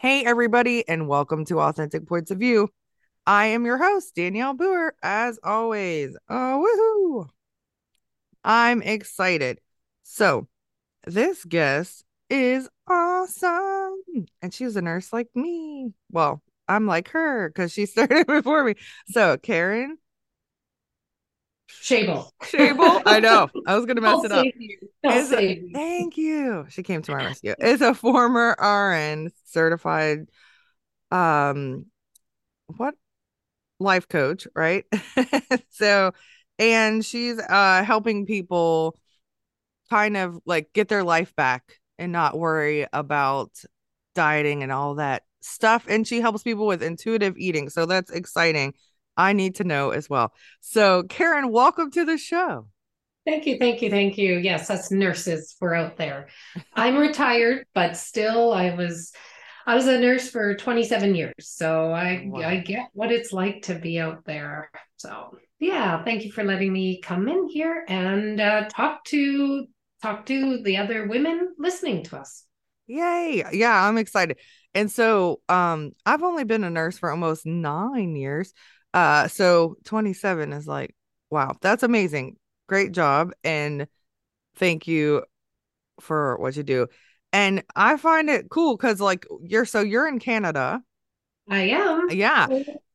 Hey, everybody, and welcome to Authentic Points of View. I am your host, Danielle Boer, as always. Oh, woohoo! I'm excited. So, this guest is awesome, and she's a nurse like me. Well, I'm like her because she started before me. So, Karen Schaible. Schaible, I know. I was gonna mess I'll it up. you. I'll Is a- you. thank you. She came to my rescue. Is a former RN certified um what life coach, right? so and she's uh helping people kind of like get their life back and not worry about dieting and all that stuff and she helps people with intuitive eating. So that's exciting. I need to know as well. So Karen, welcome to the show. Thank you, thank you, thank you. Yes, us nurses were out there. I'm retired, but still I was I was a nurse for 27 years. So I Wow. I get what it's like to be out there. So yeah, thank you for letting me come in here and uh, talk to talk to the other women listening to us. Yay. Yeah, I'm excited. And so um I've only been a nurse for almost 9 years. Uh so 27 is like wow, that's amazing. Great job and thank you for what you do. And I find it cool cuz like you're so you're in Canada. I am. Yeah.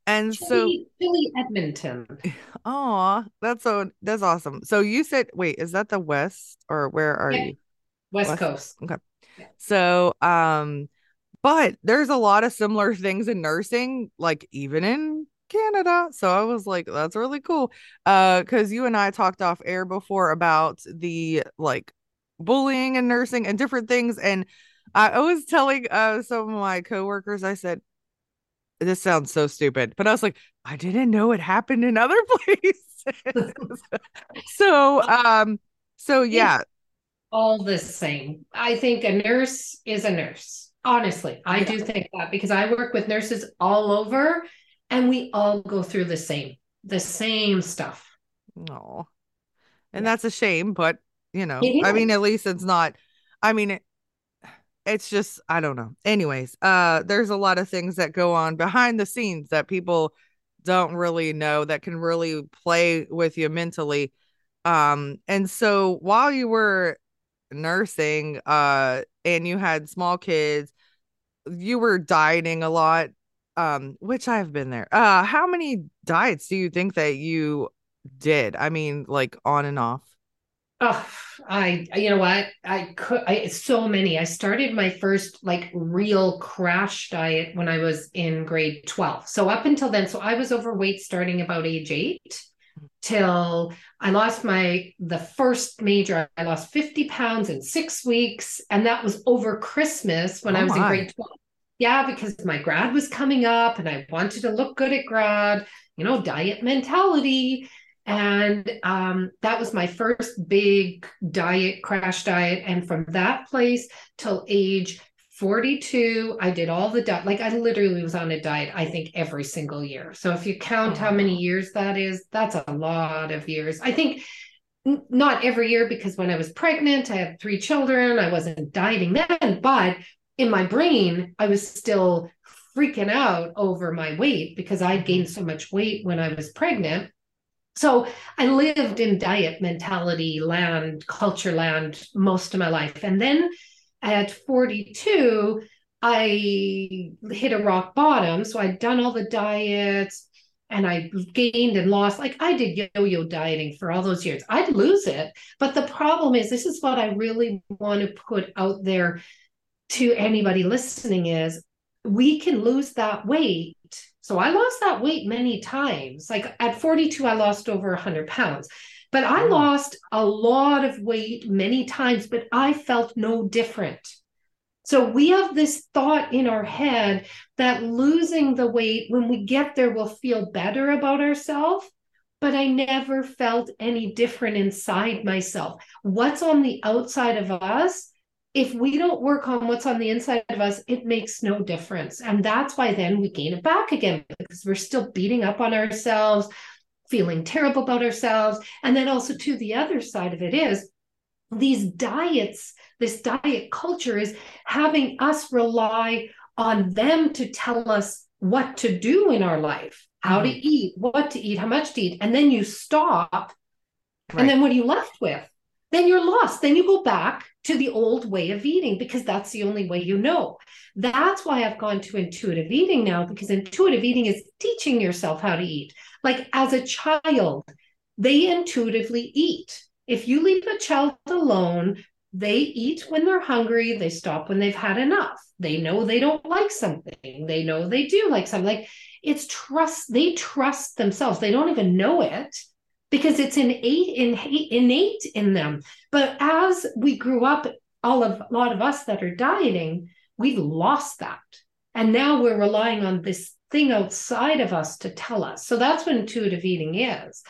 And so chilly Edmonton. oh, that's so that's awesome. So you said wait, is that the west or where are Yeah. you? West West- Coast. So, um, but there's a lot of similar things in nursing, like even in Canada. So I was like, that's really cool. Uh, because you and I talked off air before about the like bullying and nursing and different things. And I, was telling uh some of my coworkers, I said, this sounds so stupid, but I was like, I didn't know it happened in other places. so, um, so yeah, all the same. I think a nurse is a nurse. Honestly, I do think that because I work with nurses all over and we all go through the same, the same stuff. No. And that's a shame, but you know, I mean, at least it's not, I mean, it, it's just, I don't know. Anyways, uh, there's a lot of things that go on behind the scenes that people don't really know that can really play with you mentally. Um, and so while you were nursing, uh, and you had small kids, you were dieting a lot um, which I've been there. Uh, how many diets do you think that you did? I mean, like on and off. Oh, I you know what I could I so many. I started my first like real crash diet when I was in grade 12. So up until then, so I was overweight starting about age 8 till I lost my the first major I lost 50 pounds in 6 weeks and that was over Christmas when oh I was my. in grade 12. Yeah, because my grad was coming up and I wanted to look good at grad, you know, diet mentality. And um, that was my first big diet, crash diet. And from that place till age 42, I did all the diet. Like I literally was on a diet, I think, every single year. So if you count how many years that is, that's a lot of years. I think not every year because when I was pregnant, I had three children, I wasn't dieting then, but in my brain, I was still freaking out over my weight because I'd mm-hmm. gained so much weight when I was pregnant. So I lived in diet mentality land, culture land most of my life. And then at 42, I hit a rock bottom. So I'd done all the diets and I gained and lost. Like I did yo yo dieting for all those years. I'd lose it. But the problem is, this is what I really want to put out there to anybody listening is we can lose that weight so I lost that weight many times. Like at 42, I lost over 100 pounds, but I mm. lost a lot of weight many times, but I felt no different. So we have this thought in our head that losing the weight, when we get there, we'll feel better about ourselves. But I never felt any different inside myself. What's on the outside of us if we don't work on what's on the inside of us, it makes no difference. And that's why then we gain it back again because we're still beating up on ourselves, feeling terrible about ourselves. And then also, to the other side of it is these diets, this diet culture is having us rely on them to tell us what to do in our life, how mm-hmm. to eat, what to eat, how much to eat. And then you stop. Right. And then what are you left with? Then you're lost. Then you go back to the old way of eating because that's the only way you know. That's why I've gone to intuitive eating now because intuitive eating is teaching yourself how to eat. Like as a child, they intuitively eat. If you leave a child alone, they eat when they're hungry, they stop when they've had enough. They know they don't like something, they know they do like something. Like it's trust, they trust themselves. They don't even know it because it's innate, innate, innate in them. But as we grew up, all of a lot of us that are dieting, we've lost that. And now we're relying on this thing outside of us to tell us. So that's what intuitive eating is.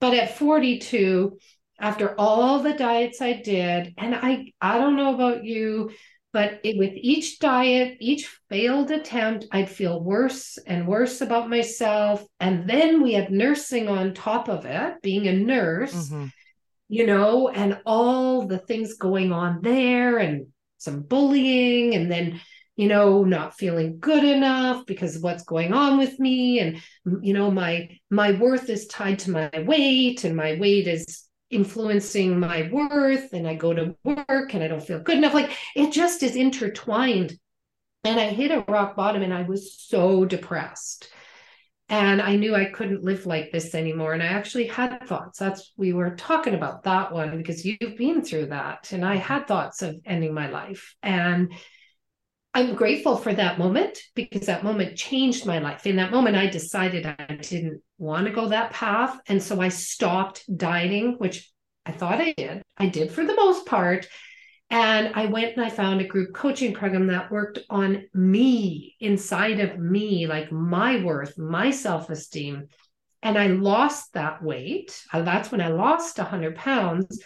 But at 42, after all the diets I did, and I I don't know about you, but it, with each diet, each failed attempt, I'd feel worse and worse about myself. And then we had nursing on top of it, being a nurse, mm-hmm. you know, and all the things going on there and some bullying. And then, you know, not feeling good enough because of what's going on with me. And, you know, my my worth is tied to my weight, and my weight is influencing my worth and I go to work and I don't feel good enough. Like it just is intertwined. And I hit a rock bottom and I was so depressed. And I knew I couldn't live like this anymore. And I actually had thoughts. That's we were talking about that one because you've been through that. And I mm-hmm. had thoughts of ending my life. And I'm grateful for that moment because that moment changed my life. In that moment, I decided I didn't want to go that path. And so I stopped dieting, which I thought I did. I did for the most part. And I went and I found a group coaching program that worked on me, inside of me, like my worth, my self esteem. And I lost that weight. Uh, that's when I lost 100 pounds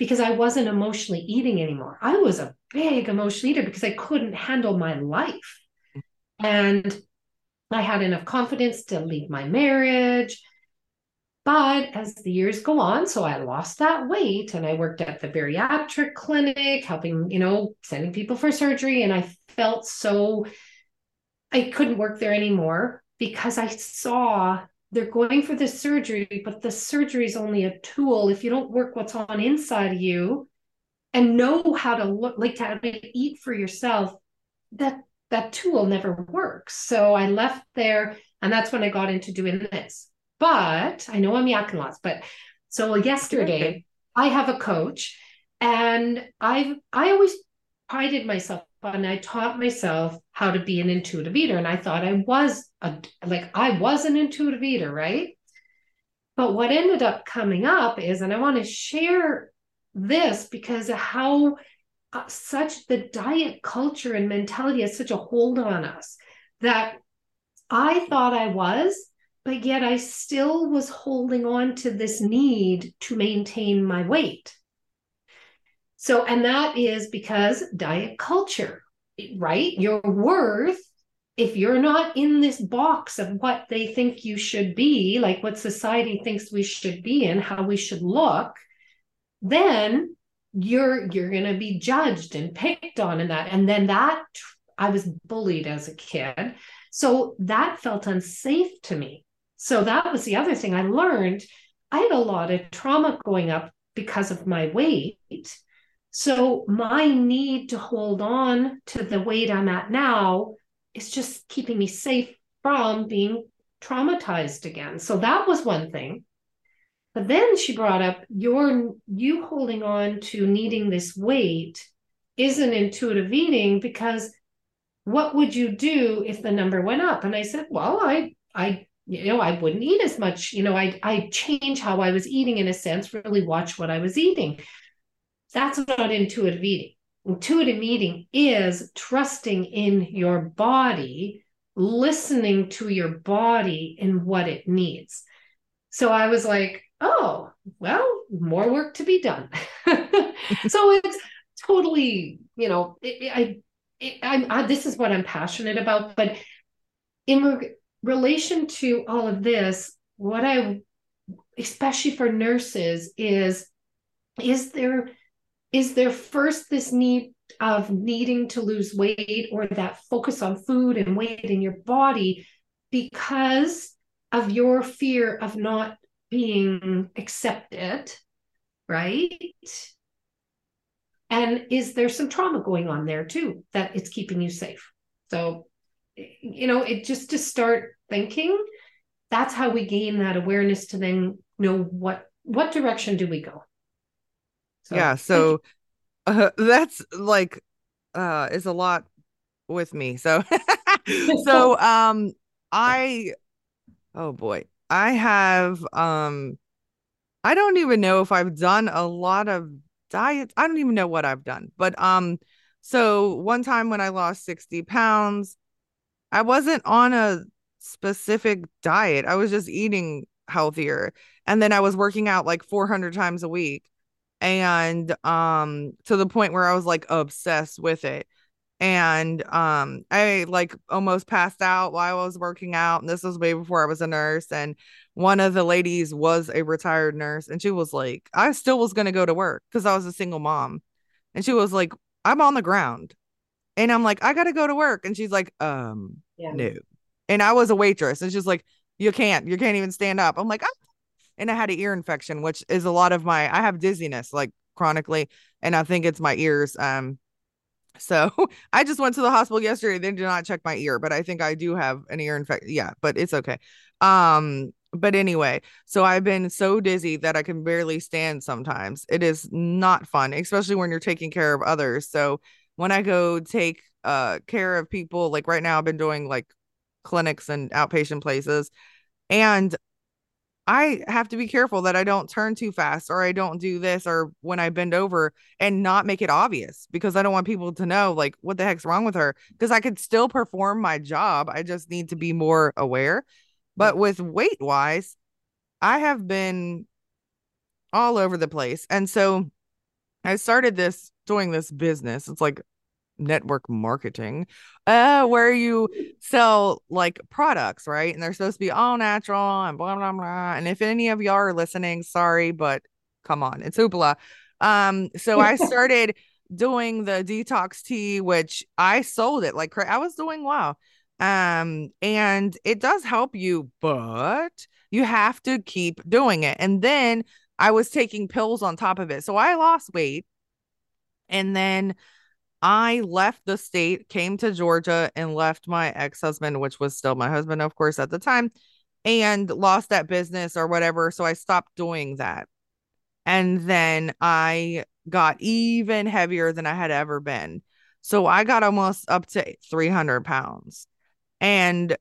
because I wasn't emotionally eating anymore. I was a big emotional eater because I couldn't handle my life. And I had enough confidence to leave my marriage. But as the years go on, so I lost that weight and I worked at the bariatric clinic, helping, you know, sending people for surgery. And I felt so, I couldn't work there anymore because I saw they're going for the surgery, but the surgery is only a tool. If you don't work what's on inside of you and know how to look, like how to eat for yourself, that that tool never works. So I left there, and that's when I got into doing this. But I know I'm yakking lots, but so yesterday okay. I have a coach, and I've I always prided myself on I taught myself how to be an intuitive eater, and I thought I was a like I was an intuitive eater, right? But what ended up coming up is, and I want to share this because how uh, such the diet culture and mentality has such a hold on us that I thought I was, but yet I still was holding on to this need to maintain my weight. So, and that is because diet culture, right? Your worth, if you're not in this box of what they think you should be, like what society thinks we should be in, how we should look, then you're you're going to be judged and picked on and that. And then that i was bullied as a kid. So that felt unsafe to me. So that was the other thing i learned. I had a lot of trauma going up because of my weight so my need to hold on to the weight i'm at now is just keeping me safe from being traumatized again so that was one thing but then she brought up your you holding on to needing this weight isn't intuitive eating because what would you do if the number went up? And I said, well, I I you know, I wouldn't eat as much. You know, I I change how I was eating in a sense, really watch what I was eating. That's not intuitive eating. Intuitive eating is trusting in your body, listening to your body and what it needs. So I was like, oh, well, more work to be done. so it's totally, you know, it, I, it, I, this is what I'm passionate about. But in re- relation to all of this, what I, especially for nurses, is, is there, is there first this need of needing to lose weight or that focus on food and weight in your body because of your fear of not being accepted, right? And is there some trauma going on there too that it's keeping you safe? So, you know, it just to start thinking, that's how we gain that awareness to then know what what direction do we go. So, yeah, so uh, that's like uh is a lot with me. So so um I oh boy. I have um I don't even know if I've done a lot of diets. I don't even know what I've done. But um so one time when I lost 60 pounds, I wasn't on a specific diet. I was just eating healthier. And then I was working out like 400 times a week. And um to the point where I was like obsessed with it and um i like almost passed out while i was working out and this was way before i was a nurse and one of the ladies was a retired nurse and she was like i still was going to go to work because i was a single mom and she was like i'm on the ground and i'm like i gotta go to work and she's like um yeah. no and i was a waitress and she's like you can't you can't even stand up i'm like ah. And i had an ear infection which is a lot of my i have dizziness like chronically and i think it's my ears um so I just went to the hospital yesterday. They did not check my ear, but I think I do have an ear infection. Yeah, but it's okay. Um, but anyway, so I've been so dizzy that I can barely stand sometimes. It is not fun, especially when you're taking care of others. So when I go take uh care of people, like right now I've been doing like clinics and outpatient places and I have to be careful that I don't turn too fast or I don't do this or when I bend over and not make it obvious because I don't want people to know like what the heck's wrong with her because I could still perform my job. I just need to be more aware. But mm. with weight wise, I have been all over the place. And so I started this doing this business. It's like network marketing uh where you sell like products right? And they're supposed to be all natural and blah blah blah. And if any of y'all are listening sorry but come on it's hoopla. Um so i started doing the detox tea which i sold it like i was doing well. Um and it does help you but you have to keep doing it. And then i was taking pills on top of it. So i lost weight. And then I left the state, came to Georgia, and left my ex husband, which was still my husband, of course, at the time, and lost that business or whatever. So I stopped doing that. And then I got even heavier than I had ever been. So I got almost up to 300 pounds. And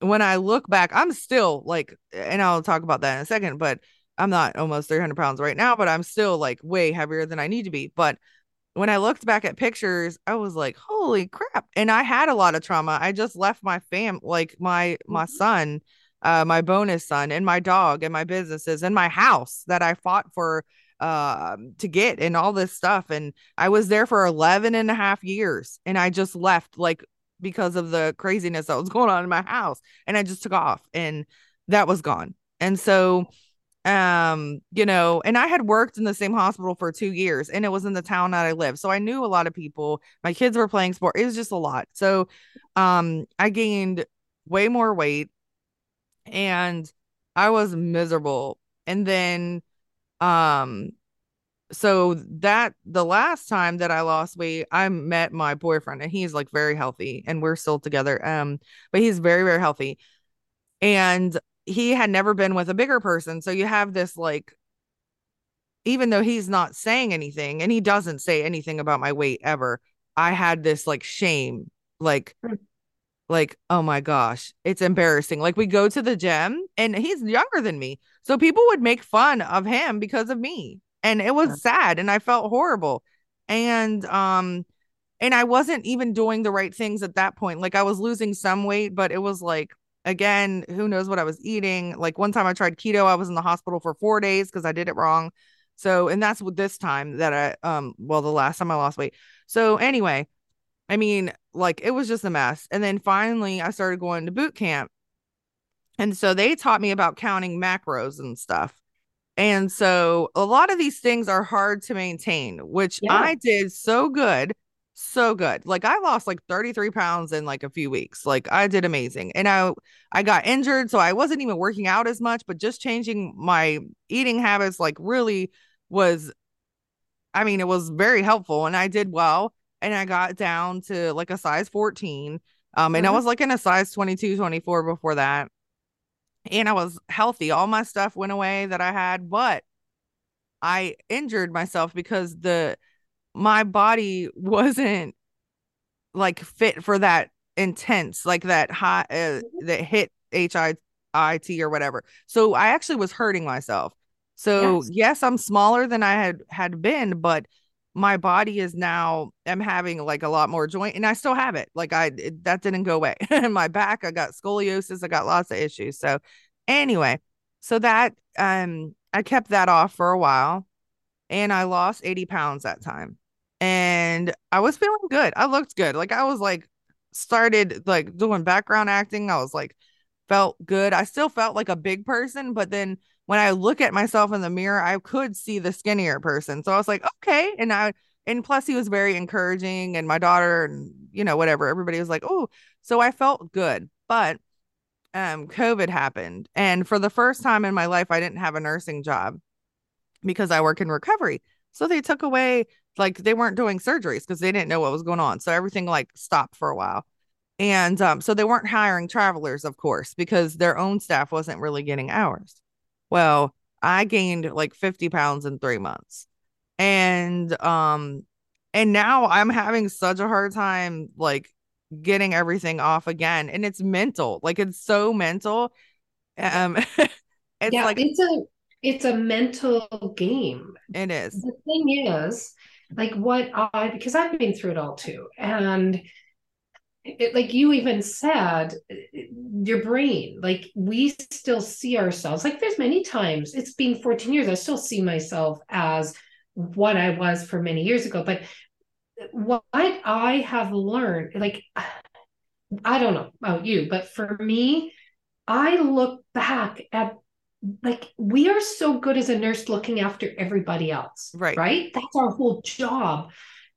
when I look back, I'm still like, and I'll talk about that in a second, but I'm not almost 300 pounds right now, but I'm still like way heavier than I need to be. But when I looked back at pictures, I was like, holy crap. And I had a lot of trauma. I just left my fam, like my, my mm-hmm. son, uh, my bonus son and my dog and my businesses and my house that I fought for uh, to get and all this stuff. And I was there for 11 and a half years and I just left like because of the craziness that was going on in my house. And I just took off and that was gone. And so, um, you know, and I had worked in the same hospital for two years and it was in the town that I lived. So I knew a lot of people. My kids were playing sport. It was just a lot. So, um, I gained way more weight and I was miserable. And then, um, so that the last time that I lost weight, I met my boyfriend and he's like very healthy and we're still together. Um, but he's very, very healthy. And he had never been with a bigger person. So you have this like, even though he's not saying anything and he doesn't say anything about my weight ever, I had this like shame, like, hmm. like, oh my gosh, it's embarrassing. Like we go to the gym and he's younger than me. So people would make fun of him because of me and it was sad and I felt horrible. And um and I wasn't even doing the right things at that point. Like I was losing some weight, but it was like again, who knows what I was eating. Like one time I tried keto, I was in the hospital for 4 days cuz I did it wrong. So, and that's with this time that I um well the last time I lost weight. So anyway, I mean, like it was just a mess. And then finally I started going to boot camp. And so they taught me about counting macros and stuff. And so a lot of these things are hard to maintain, which yeah. I did so good, so good. Like I lost like 33 pounds in like a few weeks. Like I did amazing. And I I got injured, so I wasn't even working out as much, but just changing my eating habits like really was I mean, it was very helpful and I did well. And I got down to like a size 14. Um, and mm-hmm. I was like in a size 22, 24 before that and I was healthy. All my stuff went away that I had, but I injured myself because the my body wasn't like fit for that intense, like that high uh, mm-hmm. that HIIT H I I T or whatever. So I actually was hurting myself. So yes. yes, I'm smaller than I had had been, but my body is now I'm having like a lot more joint and I still have it. Like I it, that didn't go away. In my back, I got scoliosis, I got lots of issues. So anyway, so that um I kept that off for a while and I lost 80 pounds that time. And I was feeling good. I looked good. Like I was like started like doing background acting. I was like felt good. I still felt like a big person, but then when I look at myself in the mirror, I could see the skinnier person. So I was like, okay. And I, and plus he was very encouraging and my daughter and, you know, whatever, everybody was like, oh, so I felt good. But um, COVID happened. And for the first time in my life, I didn't have a nursing job because I work in recovery. So they took away, like, they weren't doing surgeries because they didn't know what was going on. So everything like stopped for a while. And um, so they weren't hiring travelers, of course, because their own staff wasn't really getting hours. Well, I gained like 50 pounds in three months. And um, and now I'm having such a hard time like getting everything off again. And it's mental. Like it's so mental. Um it's yeah, like it's a it's a mental game. It is. The thing is, like what I because I've been through it all too. And it, like you even said your brain like we still see ourselves like there's many times it's been 14 years i still see myself as what i was for many years ago but what i have learned like i don't know about you but for me i look back at like we are so good as a nurse looking after everybody else right right that's our whole job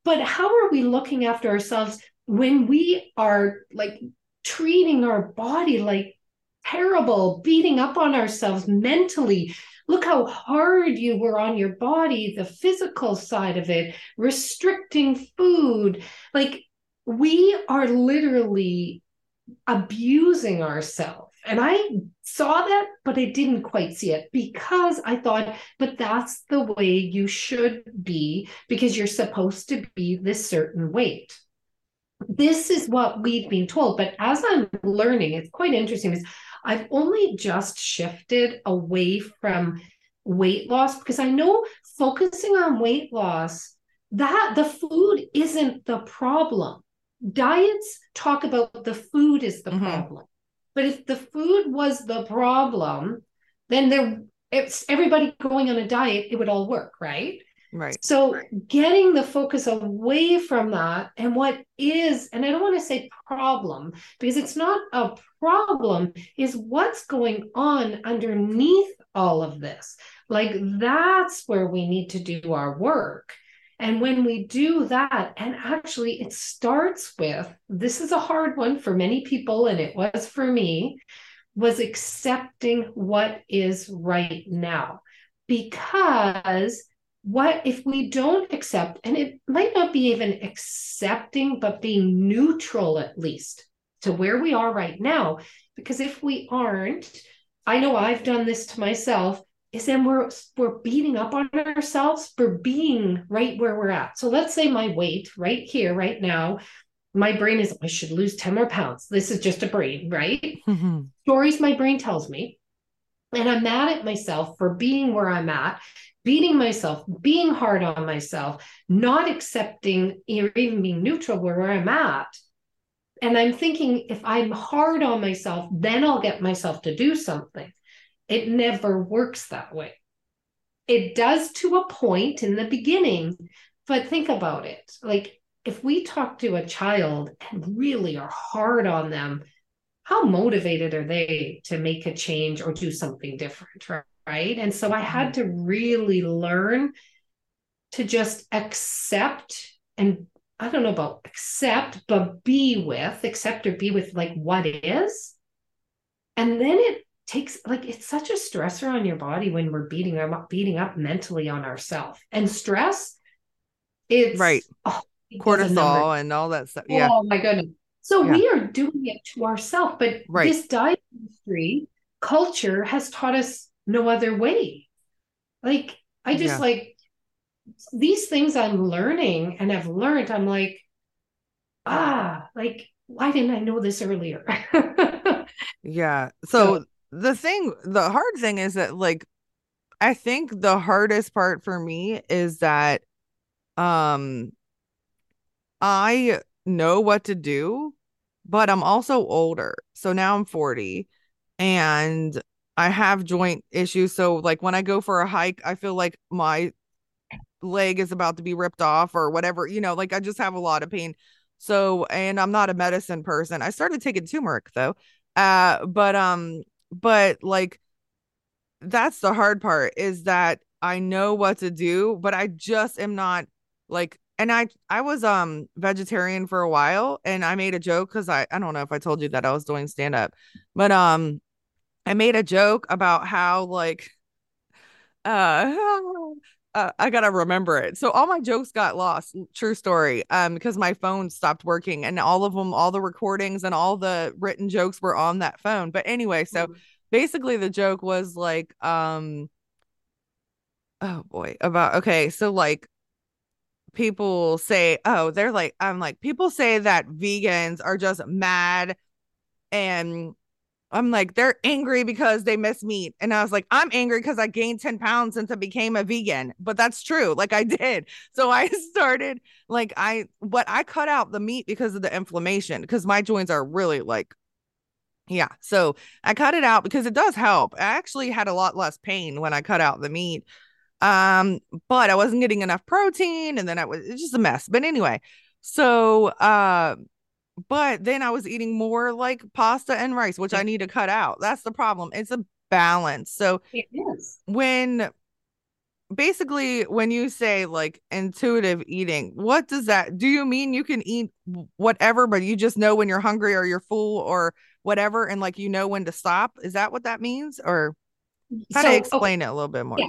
but how are we looking after ourselves when we are like treating our body like terrible, beating up on ourselves mentally, look how hard you were on your body, the physical side of it, restricting food. Like we are literally abusing ourselves. And I saw that, but I didn't quite see it because I thought, but that's the way you should be because you're supposed to be this certain weight. This is what we've been told. But as I'm learning, it's quite interesting because I've only just shifted away from weight loss because I know focusing on weight loss, that the food isn't the problem. Diets talk about the food is the mm-hmm. problem. But if the food was the problem, then there it's everybody going on a diet, it would all work, right? Right. So getting the focus away from that and what is, and I don't want to say problem because it's not a problem, is what's going on underneath all of this. Like that's where we need to do our work. And when we do that, and actually it starts with this is a hard one for many people, and it was for me, was accepting what is right now. Because what if we don't accept and it might not be even accepting but being neutral at least to where we are right now because if we aren't i know i've done this to myself is then we're we're beating up on ourselves for being right where we're at so let's say my weight right here right now my brain is i should lose 10 more pounds this is just a brain right mm-hmm. stories my brain tells me and i'm mad at myself for being where i'm at beating myself, being hard on myself, not accepting or even being neutral where I'm at. And I'm thinking if I'm hard on myself, then I'll get myself to do something. It never works that way. It does to a point in the beginning, but think about it. Like if we talk to a child and really are hard on them, how motivated are they to make a change or do something different, right? and so i had to really learn to just accept and i don't know about accept but be with accept or be with like what is and then it takes like it's such a stressor on your body when we're beating up beating up mentally on ourselves and stress it's right oh, cortisol and all that stuff yeah oh my goodness so yeah. we are doing it to ourselves but right. this diet industry culture has taught us no other way. Like I just yeah. like these things I'm learning and have learned. I'm like, ah, like why didn't I know this earlier? yeah. So, so the thing, the hard thing is that like I think the hardest part for me is that um I know what to do, but I'm also older. So now I'm 40 and I have joint issues. So like when I go for a hike, I feel like my leg is about to be ripped off or whatever, you know, like I just have a lot of pain. So and I'm not a medicine person. I started taking turmeric though. Uh but um but like that's the hard part is that I know what to do, but I just am not like and I I was um vegetarian for a while and I made a joke cuz I I don't know if I told you that I was doing stand up. But um I made a joke about how like uh, uh, I gotta remember it. So all my jokes got lost. True story. Um, because my phone stopped working, and all of them, all the recordings and all the written jokes were on that phone. But anyway, so mm-hmm. basically the joke was like, um, oh boy, about okay, so like people say, oh, they're like, I'm like, people say that vegans are just mad and I'm like, they're angry because they miss meat. And I was like, I'm angry because I gained 10 pounds since I became a vegan. But that's true. Like I did. So I started like I but I cut out the meat because of the inflammation because my joints are really like yeah. So I cut it out because it does help. I actually had a lot less pain when I cut out the meat. Um, but I wasn't getting enough protein and then I was it's just a mess. But anyway, so uh but then I was eating more like pasta and rice, which I need to cut out. That's the problem. It's a balance. So when basically when you say like intuitive eating, what does that do you mean you can eat whatever, but you just know when you're hungry or you're full or whatever, and like you know when to stop? Is that what that means? Or How so, to explain okay. it a little bit more. Yeah.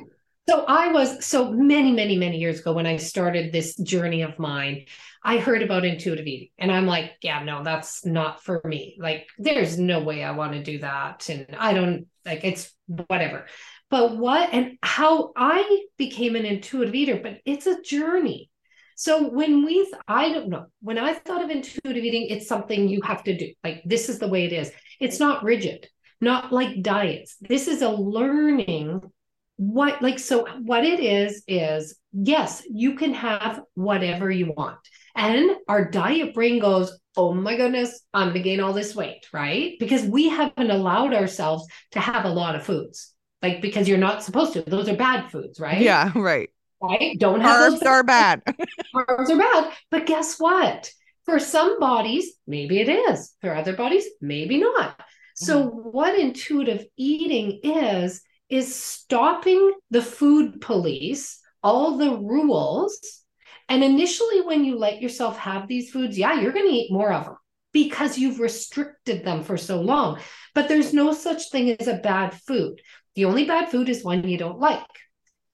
So I was so many, many, many years ago when I started this journey of mine, I heard about intuitive eating and I'm like, yeah, no, that's not for me. Like, there's no way I want to do that. And I don't like it's whatever. But what and how I became an intuitive eater, but it's a journey. So when we, I don't know, when I thought of intuitive eating, it's something you have to do. Like, this is the way it is. It's not rigid, not like diets. This is a learning what like so what it is is yes you can have whatever you want. And our diet brain goes oh my goodness i'm gonna gain all this weight right? Because we haven't allowed ourselves to have a lot of foods like because you're not supposed to. Those are bad foods right? Yeah right. Right? Don't have carbs are bad. Carbs are bad. But guess what? For some bodies maybe it is. For other bodies maybe not. So mm-hmm. what intuitive eating is is stopping the food police, all the rules. And initially, when you let yourself have these foods, yeah, you're going to eat more of them because you've restricted them for so long. But there's no such thing as a bad food. The only bad food is one you don't like.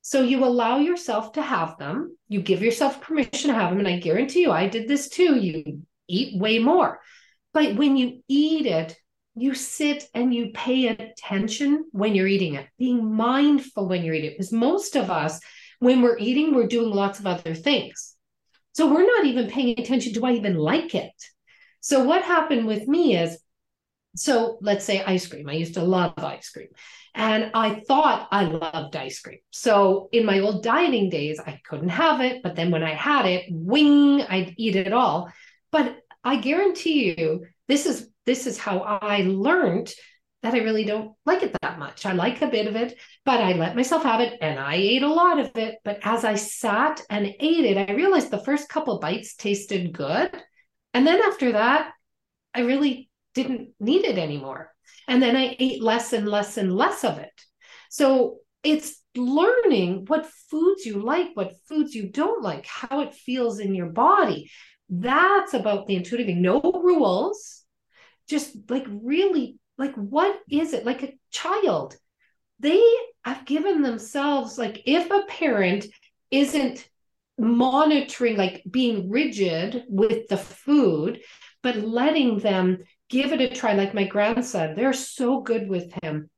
So you allow yourself to have them. You give yourself permission to have them. And I guarantee you, I did this too. You eat way more. But when you eat it, you sit and you pay attention when you're eating it, being mindful when you're eating it. Because most of us, when we're eating, we're doing lots of other things. So we're not even paying attention. Do I even like it? So what happened with me is, so let's say ice cream. I used to love ice cream. And I thought I loved ice cream. So in my old dieting days, I couldn't have it. But then when I had it, wing, I'd eat it all. But I guarantee you, this is this is how I learned that I really don't like it that much. I like a bit of it, but I let myself have it and I ate a lot of it. But as I sat and ate it, I realized the first couple bites tasted good. And then after that, I really didn't need it anymore. And then I ate less and less and less of it. So it's learning what foods you like, what foods you don't like, how it feels in your body. That's about the intuitive. No rules just like really like what is it? Like a child. They have given themselves like if a parent isn't monitoring like being rigid with the food but letting them give it a try like my grandson they're so good with him.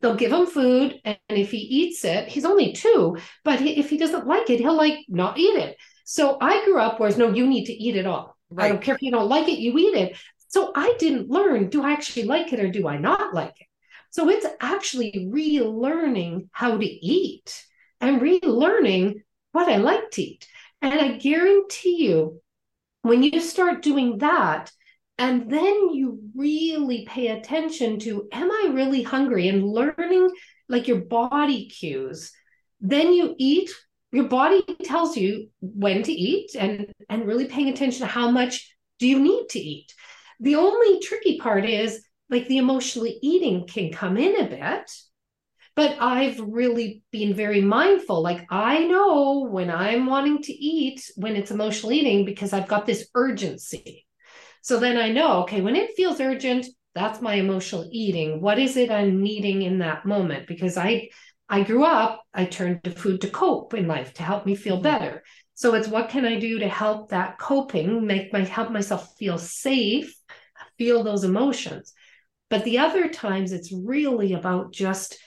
They'll give him food and if he eats it he's only two but if he doesn't like it he'll like not eat it. So i grew up whereas no you need to eat it all. Right. i don't care if you don't like it you eat it so I didn't learn do I actually like it or do I not like it? So it's actually relearning how to eat and relearning what I like to eat. And I guarantee you, when you start doing that, and then you really pay attention to, am I really hungry? And learning like your body cues, then you eat. Your body tells you when to eat and, and really paying attention to how much do you need to eat. The only tricky part is like the emotionally eating can come in a bit. But I've really been very mindful. Like, I know when I'm wanting to eat, when it's emotional eating, because I've got this urgency. So then I know, okay, when it feels urgent, that's my emotional eating. What is it I'm needing in that moment? Because I I grew up, I turned to food to cope in life to help me feel mm-hmm. better. So it's what can I do to help that coping, make my help myself feel safe, feel those emotions. But the other times it's really about just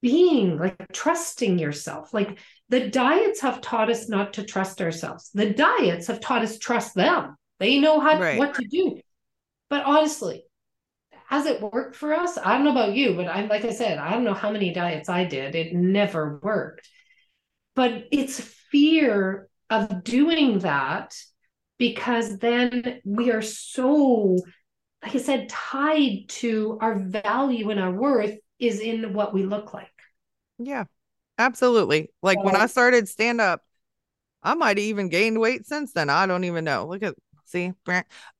being like trusting yourself. Like the diets have taught us not to trust ourselves. The diets have taught us trust them. They know how right. what to do. But honestly, has it worked for us? I don't know about you, but I'm like I said, I don't know how many diets I did. It never worked. But it's fear of doing that because then we are so like I said, tied to our value and our worth is in what we look like. Yeah, absolutely. Like when I started stand up, I might have even gained weight since then. I don't even know. Look at see,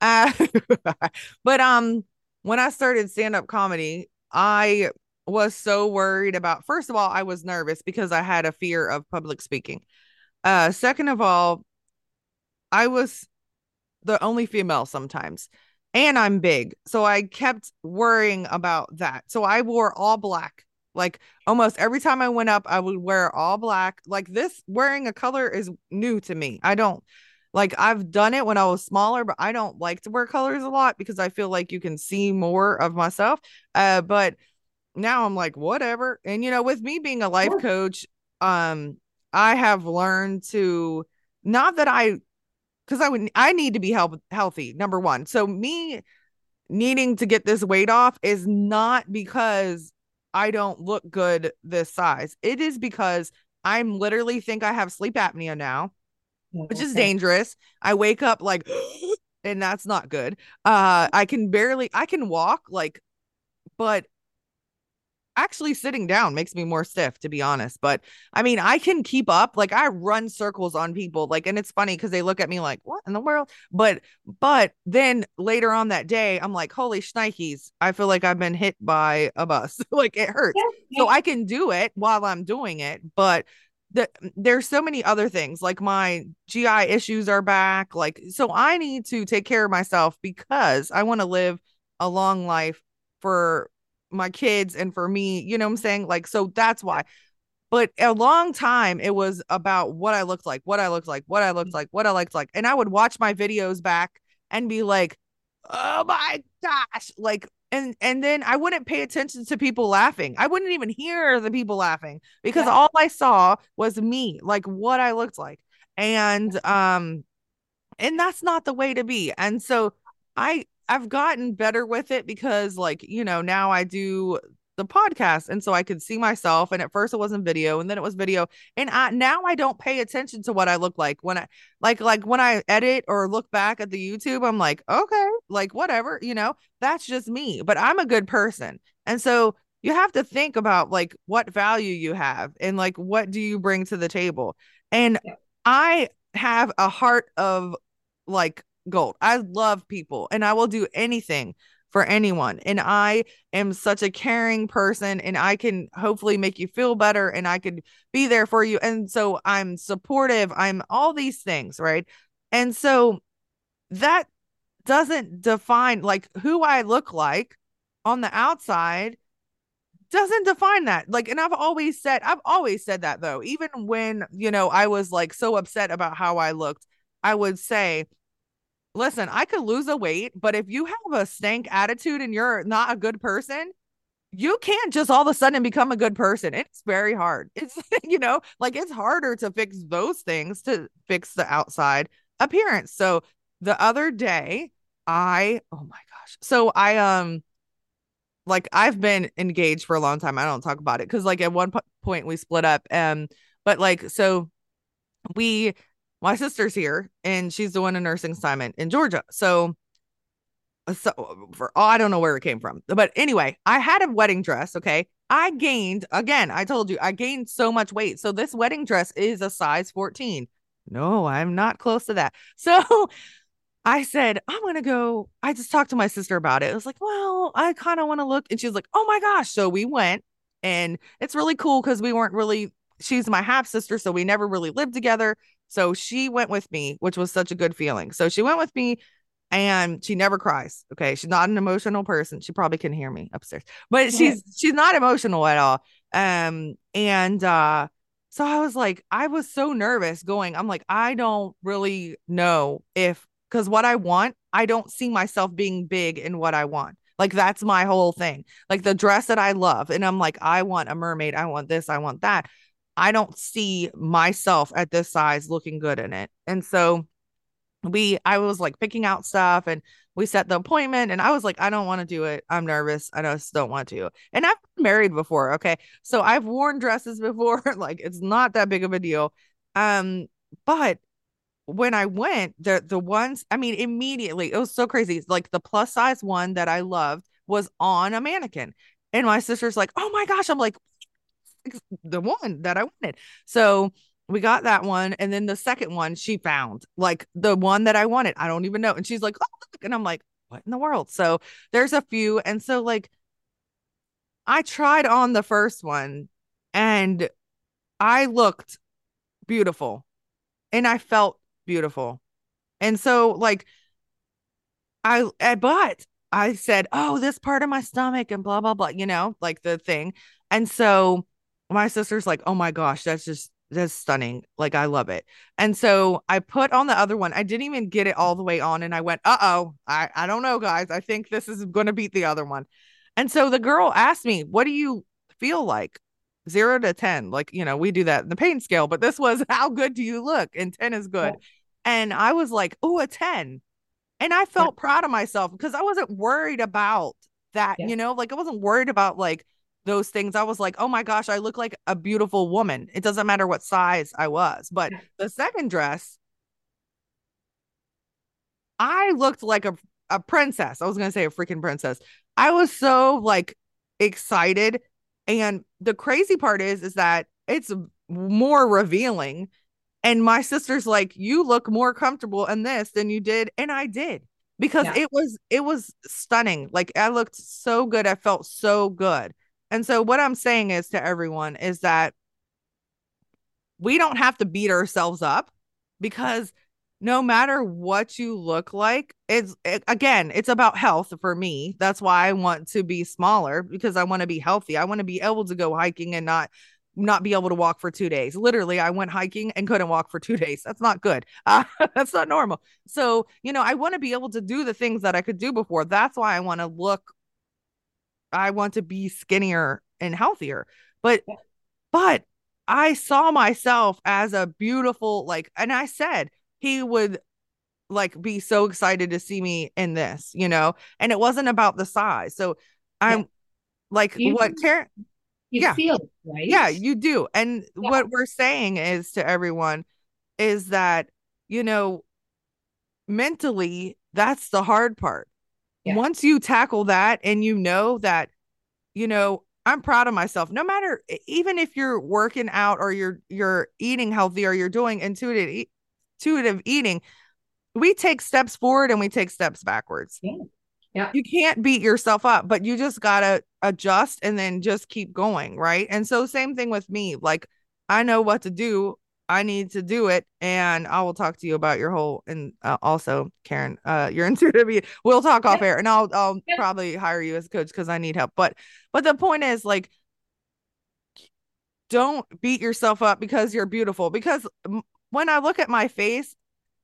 uh, but um, when I started stand up comedy, I was so worried about. First of all, I was nervous because I had a fear of public speaking. Uh, second of all, I was the only female sometimes, and I'm big, so I kept worrying about that. So I wore all black Like almost every time I went up, I would wear all black. Like this wearing a color is new to me. I don't like I've done it when I was smaller, but I don't like to wear colors a lot because I feel like you can see more of myself. Uh, but now I'm like, whatever. And you know, with me being a life coach, um, I have learned to not that I because I would I need to be health, healthy, number one. So me needing to get this weight off is not because I don't look good this size. It is because I'm literally think I have sleep apnea now, which is dangerous. I wake up like and that's not good. Uh I can barely I can walk like but actually sitting down makes me more stiff to be honest but i mean i can keep up like i run circles on people like and it's funny because they look at me like what in the world? But but then later on that day i'm like holy shnikes i feel like i've been hit by a bus. Like it hurts. Yeah, yeah. so i can do it while i'm doing it but the, mm, there's so many other things like my gi issues are back like so i need to take care of myself because i want to live a long life for my kids and for me, you know what I'm saying? Like, so that's why. But a long time it was about what I looked like, what I looked like, what I looked like, what I looked like. And I would watch my videos back and be like, oh my gosh. Like, and and then I wouldn't pay attention to people laughing. I wouldn't even hear the people laughing because yeah. all I saw was me, like what I looked like. And um and that's not the way to be. And so I I've gotten better with it because like, you know, now I do the podcast and so I could see myself and at first it wasn't video and then it was video and I now I don't pay attention to what I look like when I like like when I edit or look back at the YouTube I'm like okay like whatever you know that's just me but I'm a good person and so you have to think about like what value you have and like what do you bring to the table and yeah. I have a heart of like gold. I love people and I will do anything for anyone. And I am such a caring person and I can hopefully make you feel better and I could be there for you. And so I'm supportive. I'm all these things, right? And so that doesn't define like who I look like on the outside doesn't define that. Like, and I've always said, I've always said that though, even when, you know, I was like so upset about how I looked, I would say, listen, I could lose a weight, but if you have a stank attitude and you're not a good person, you can't just all of a sudden become a good person. It's very hard. It's, you know, like it's harder to fix those things to fix the outside appearance. So the other day, I, oh my gosh. So I, um, like I've been engaged for a long time. I don't talk about it because, like, at one point we split up. Um, but like, so we my sister's here and she's doing a nursing assignment in Georgia. So, so for oh, I don't know where it came from, but anyway, I had a wedding dress. Okay. I gained again, I told you I gained so much weight. So this wedding dress is a size 14. No, I'm not close to that. So I said, I'm going to go. I just talked to my sister about it. I was like, well, I kind of want to look. And she was like, oh my gosh. So we went and it's really cool because we weren't really, she's my half sister. So we never really lived together. So she went with me, which was such a good feeling. So she went with me and she never cries. Okay. She's not an emotional person. She probably can hear me upstairs, but she's she's not emotional at all. Um, and uh so I was like, I was so nervous going. I'm like, I don't really know if because what I want, I don't see myself being big in what I want. Like that's my whole thing. Like the dress that I love. And I'm like, I want a mermaid. I want this. I want that. I don't see myself at this size looking good in it. And so we I was like picking out stuff and we set the appointment and I was like, I don't want to do it. I'm nervous. I just don't want to. And I've been married before. Okay. So I've worn dresses before. like it's not that big of a deal. Um, but when I went, the the ones, I mean, immediately it was so crazy. It's Like the plus size one that I loved was on a mannequin. And my sister's like, oh my gosh. I'm like, the one that I wanted. So we got that one. And then the second one she found, like the one that I wanted. I don't even know. And she's like, oh, look. And I'm like, what in the world? So there's a few. And so, like, I tried on the first one and I looked beautiful and I felt beautiful. And so, like, I, I but I said, oh, this part of my stomach and blah, blah, blah, you know, like the thing. And so my sister's like, oh my gosh, that's just that's stunning. Like I love it. And so I put on the other one. I didn't even get it all the way on. And I went, uh-oh, I, I don't know, guys. I think this is gonna beat the other one. And so the girl asked me, what do you feel like? Zero to 10. Like, you know, we do that in the pain scale, but this was how good do you look? And 10 is good. Yeah. And I was like, oh, a 10. And I felt yeah. proud of myself because I wasn't worried about that, yeah. you know, like I wasn't worried about like those things. I was like, oh my gosh, I look like a beautiful woman. It doesn't matter what size I was. But the second dress, I looked like a, a princess. I was going to say a freaking princess. I was so like excited. And the crazy part is, is that it's more revealing. And my sister's like, you look more comfortable in this than you did. And I did because yeah. it was, it was stunning. Like I looked so good. I felt so good. And so what I'm saying is to everyone is that we don't have to beat ourselves up because no matter what you look like, it's it, again, it's about health for me. That's why I want to be smaller because I want to be healthy. I want to be able to go hiking and not not be able to walk for two days. Literally, I went hiking and couldn't walk for two days. That's not good. Uh, that's not normal. So, you know, I want to be able to do the things that I could do before. That's why I want to look I want to be skinnier and healthier. But yeah. but I saw myself as a beautiful like and I said he would like be so excited to see me in this, you know. And it wasn't about the size. So I'm yeah. like you, what Karen you yeah. feel right. Yeah, you do. And yeah. what we're saying is to everyone is that you know mentally that's the hard part yeah. once you tackle that and you know that, you know, I'm proud of myself. No matter even if you're working out or you're you're eating healthy or you're doing intuitive intuitive eating, we take steps forward and we take steps backwards. Yeah. Yeah. You can't beat yourself up, but you just got to adjust and then just keep going, right? And so same thing with me. Like I know what to do I need to do it, and I will talk to you about your whole and uh, also Karen, uh, your intuitive. We'll talk off air, and I'll I'll probably hire you as a coach because I need help. But but the point is like, don't beat yourself up because you're beautiful. Because when I look at my face,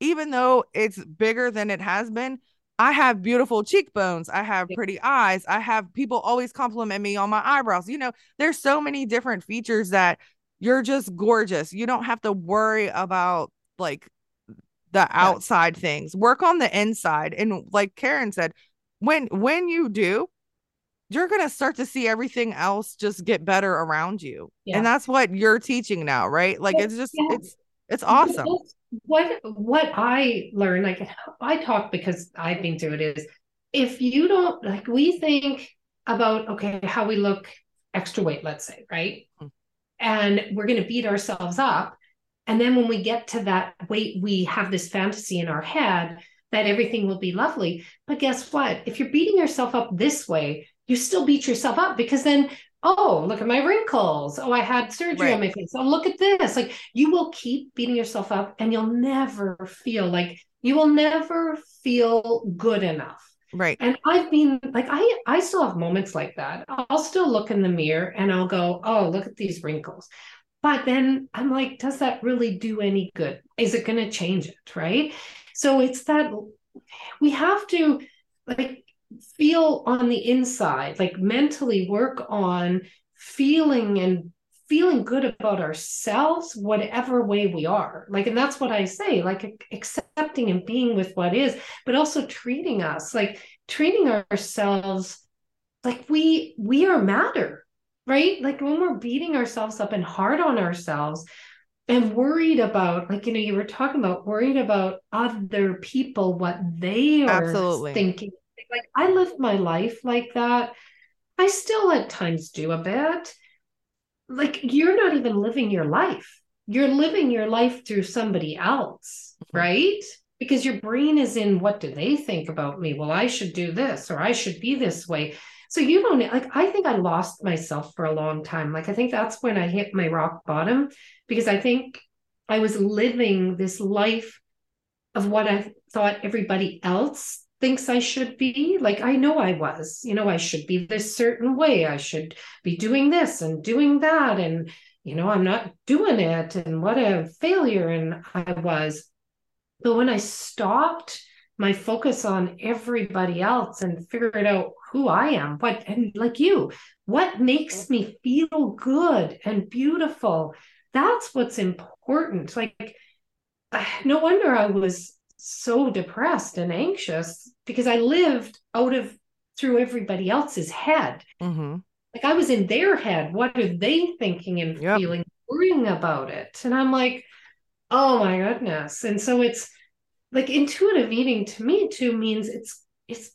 even though it's bigger than it has been, I have beautiful cheekbones. I have pretty eyes. I have people always compliment me on my eyebrows. You know, there's so many different features that you're just gorgeous. You don't have to worry about like the outside yes. things. Work on the inside. And like Karen said, when when you do, you're going to start to see everything else just get better around you. Yeah. And that's what you're teaching now, right? Like it's just yeah. it's it's awesome. What what I learned like I talk because I've been through it is if you don't like we think about okay how we look extra weight let's say, right? Mm and we're going to beat ourselves up. And then when we get to that weight, we have this fantasy in our head that everything will be lovely. But guess what? If you're beating yourself up this way, you still beat yourself up because then, oh, look at my wrinkles. Oh, I had surgery right. on my face. Oh, look at this. Like you will keep beating yourself up and you'll never feel like you will never feel good enough. Right. And I've been like, I I still have moments like that. I'll still look in the mirror and I'll go, oh, look at these wrinkles. But then I'm like, does that really do any good? Is it going to change it? Right. So it's that we have to like feel on the inside, like mentally work on feeling and feeling good about ourselves, whatever way we are. Like, and that's what I say, like accepting and being with what is, but also treating us like treating ourselves like we we are matter, right? Like when we're beating ourselves up and hard on ourselves and worried about, like, you know, you were talking about worried about other people, what they are Absolutely. thinking. Like I live my life like that. I still at times do a bit like you're not even living your life. You're living your life through somebody else, mm-hmm. right? Because your brain is in what do they think about me? Well, I should do this or I should be this way. So you don't like I think I lost myself for a long time. Like I think that's when I hit my rock bottom because I think I was living this life of what I thought everybody else thinks I should be. Like I know I was, you know, I should be this certain way. I should be doing this and doing that. And, you know, I'm not doing it. And what a failure. And I was. But when I stopped my focus on everybody else and figured out who I am, what, and like you, what makes me feel good and beautiful, that's what's important. Like, no wonder I was so depressed and anxious because I lived out of through everybody else's head. Mm-hmm. Like I was in their head. What are they thinking and yep. feeling, worrying about it? And I'm like, oh my goodness. And so it's like intuitive eating to me too means it's it's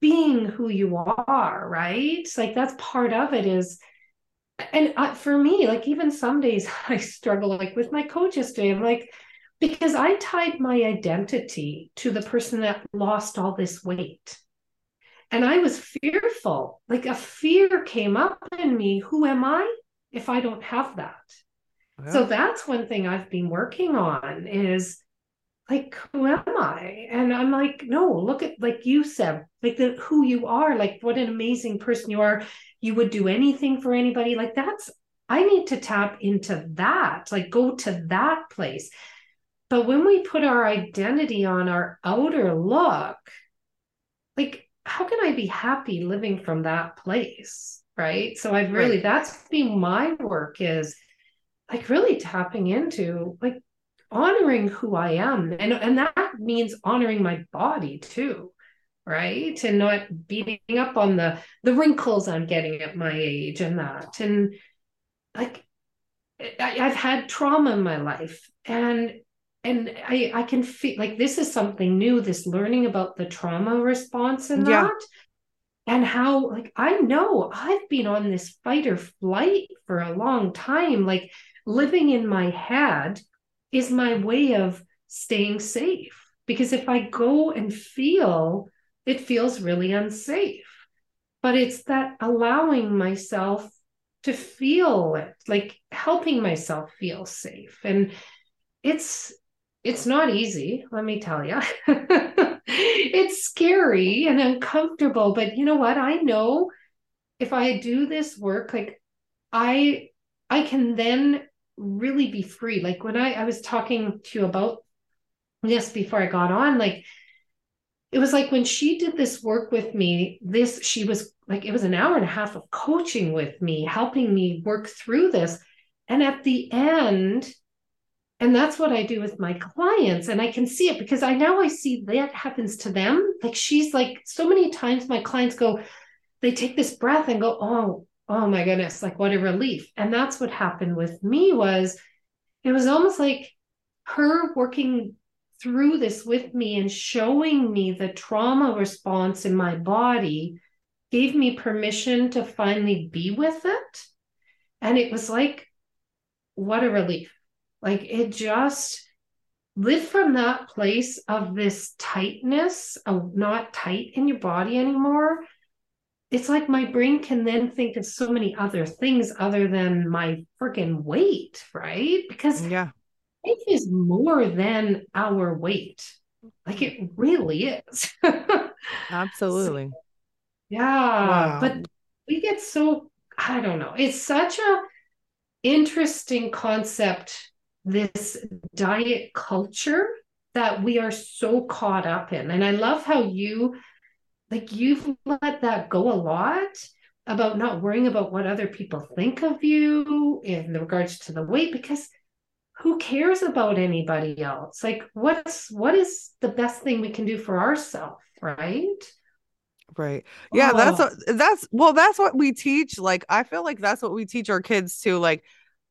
being who you are, right? Like that's part of it is and uh, for me, like even some days I struggle like with my coach yesterday. I'm like, because I tied my identity to the person that lost all this weight. And I was fearful, like a fear came up in me. Who am I if I don't have that? Yeah. So that's one thing I've been working on is like, who am I? And I'm like, no, look at, like you said, like the, who you are, like what an amazing person you are. You would do anything for anybody. Like that's, I need to tap into that, like go to that place but when we put our identity on our outer look, like, how can I be happy living from that place? Right. So I've really, right. that's been my work is like really tapping into like honoring who I am. And, and that means honoring my body too. Right. And not beating up on the, the wrinkles I'm getting at my age and that. And like, I, I've had trauma in my life and and I, I can feel like this is something new, this learning about the trauma response and yeah. that. And how, like, I know I've been on this fight or flight for a long time. Like, living in my head is my way of staying safe. Because if I go and feel, it feels really unsafe. But it's that allowing myself to feel it, like helping myself feel safe. And it's it's not easy, let me tell you. it's scary and uncomfortable, but you know what? I know if I do this work, like I I can then really be free. Like when I, I was talking to you about this before I got on, like it was like when she did this work with me, this she was like it was an hour and a half of coaching with me, helping me work through this. And at the end, and that's what i do with my clients and i can see it because i now i see that happens to them. Like she's like so many times my clients go they take this breath and go oh oh my goodness like what a relief. And that's what happened with me was it was almost like her working through this with me and showing me the trauma response in my body gave me permission to finally be with it. And it was like what a relief like it just live from that place of this tightness of not tight in your body anymore. It's like my brain can then think of so many other things other than my freaking weight, right? Because yeah, it is more than our weight. Like it really is. Absolutely. So, yeah. Wow. But we get so I don't know. It's such a interesting concept this diet culture that we are so caught up in. And I love how you like you've let that go a lot about not worrying about what other people think of you in regards to the weight because who cares about anybody else? Like what's what is the best thing we can do for ourselves right? Right. Yeah oh. that's what that's well that's what we teach. Like i feel like that's what we teach our kids to like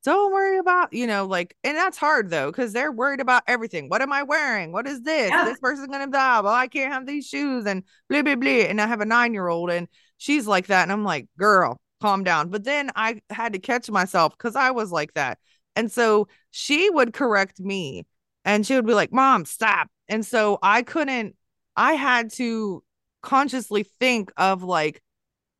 don't worry about, you know, like, and that's hard though, because they're worried about everything. What am I wearing? What is this? Yeah. This person's gonna die. Well, I can't have these shoes and blah blah blah. And I have a nine year old and she's like that. And I'm like, girl, calm down. But then I had to catch myself because I was like that. And so she would correct me and she would be like, Mom, stop. And so I couldn't, I had to consciously think of like,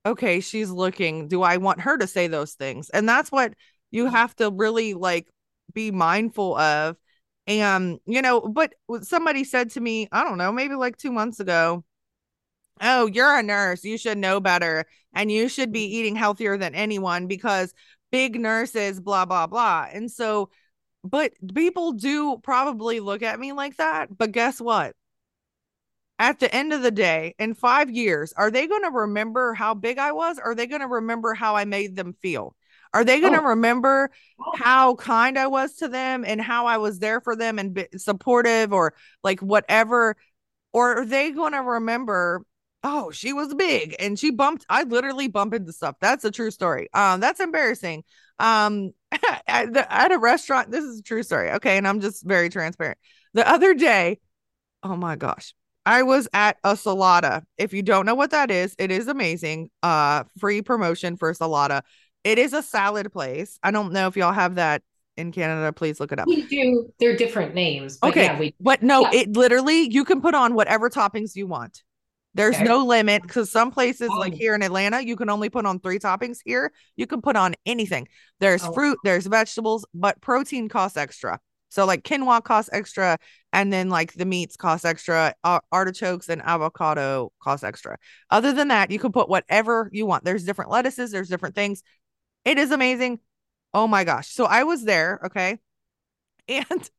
okay, she's looking. Do I want her to say those things? And that's what you have to really like be mindful of and you know but somebody said to me i don't know maybe like two months ago oh, you're a nurse. You should know better. And you should be eating healthier than anyone because big nurses, blah, blah, blah. And so, but people do probably look at me like that. But guess what? At the end of the day, in five years, are they going to remember how big I was? Are they going to remember how I made them feel? Are they going to oh. remember how kind I was to them and how I was there for them and supportive or like whatever? Or are they going to remember oh, she was big and she bumped. I literally bump into stuff. That's a true story. Um, that's embarrassing. Um, at, the, at a restaurant, this is a true story. Okay. And I'm just very transparent. The other day, oh my gosh, I was at a Salata. If you don't know what that is, it is amazing. Uh, free promotion for Salata. It is a salad place. I don't know if y'all have that in Canada. Please look it up. We do. They're different names. But okay, yeah, we, but no, yeah. it literally you can put on whatever toppings you want. There's okay. no limit because some places, oh. like here in Atlanta, you can only put on three toppings. Here, you can put on anything. There's oh. fruit, there's vegetables, but protein costs extra. So, like quinoa costs extra, and then like the meats cost extra. Artichokes and avocado cost extra. Other than that, you can put whatever you want. There's different lettuces, there's different things. It is amazing. Oh my gosh. So, I was there, okay. And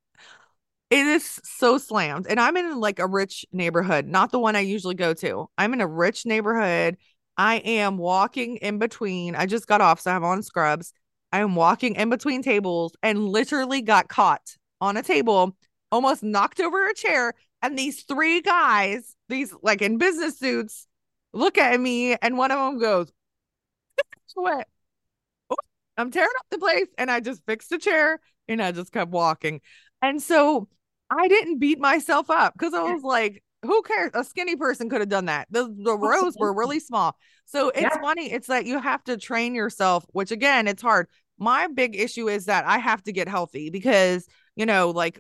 it is so slammed. And I'm in like a rich neighborhood, not the one I usually go to. I'm in a rich neighborhood. I am walking in between. I just got off, so I'm on scrubs. I am walking in between tables and literally got caught on a table, almost knocked over a chair. And these three guys, these like in business suits, look at me, and one of them goes, What? I'm tearing up the place. And I just fixed a chair and I just kept walking. And so I didn't beat myself up because I was like, who cares? A skinny person could have done that. The the rows were really small. So it's yeah. funny. It's that you have to train yourself, which again, it's hard. My big issue is that I have to get healthy because, you know, like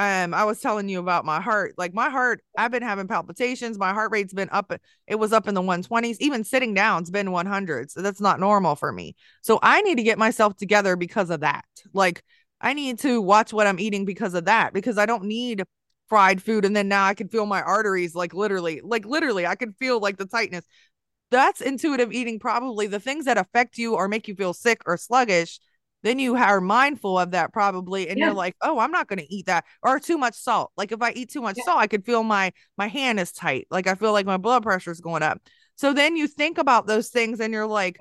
um I was telling you about my heart. Like my heart, I've been having palpitations. My heart rate's been up. It was up in the 120s. Even sitting down it's been 100. So that's not normal for me. So I need to get myself together because of that. Like I need to watch what I'm eating because of that, because I don't need fried food. And then now I can feel my arteries like literally, like literally, I can feel like the tightness. That's intuitive eating, probably the things that affect you or make you feel sick or sluggish. Then you are mindful of that probably, and yeah. you're like, "Oh, I'm not going to eat that," or too much salt. Like if I eat too much yeah. salt, I could feel my my hand is tight. Like I feel like my blood pressure is going up. So then you think about those things, and you're like,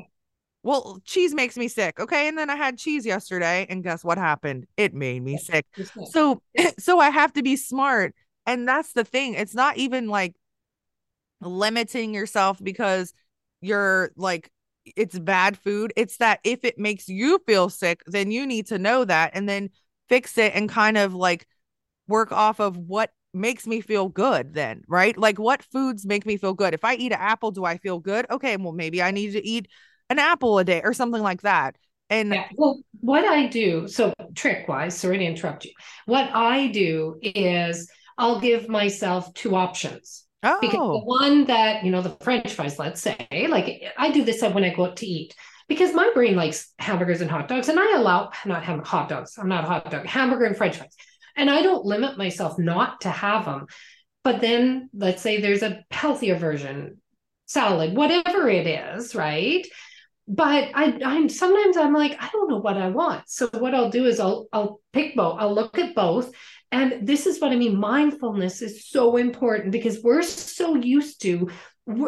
well, cheese makes me sick. Okay. And then I had cheese yesterday, and guess what happened? It made me sick. So, so I have to be smart. And that's the thing. It's not even like limiting yourself because you're like, it's bad food. It's that if it makes you feel sick, then you need to know that and then fix it and kind of like work off of what makes me feel good then right like what foods make me feel good if i eat an apple do i feel good okay well maybe i need to eat an apple a day or something like that. And yeah. well, what I do, so trick wise, sorry to interrupt you. What I do is I'll give myself two options. Oh. Because the one that, you know, the French fries, let's say, like I do this when I go out to eat because my brain likes hamburgers and hot dogs, and I allow not have hot dogs. I'm not a hot dog, hamburger and French fries, and I don't limit myself not to have them. But then let's say there's a healthier version, salad, whatever it is, right? But I, I'm sometimes I'm like, I don't know what I want. So what I'll do is I'll I'll pick both. I'll look at both. And this is what I mean. Mindfulness is so important because we're so used to,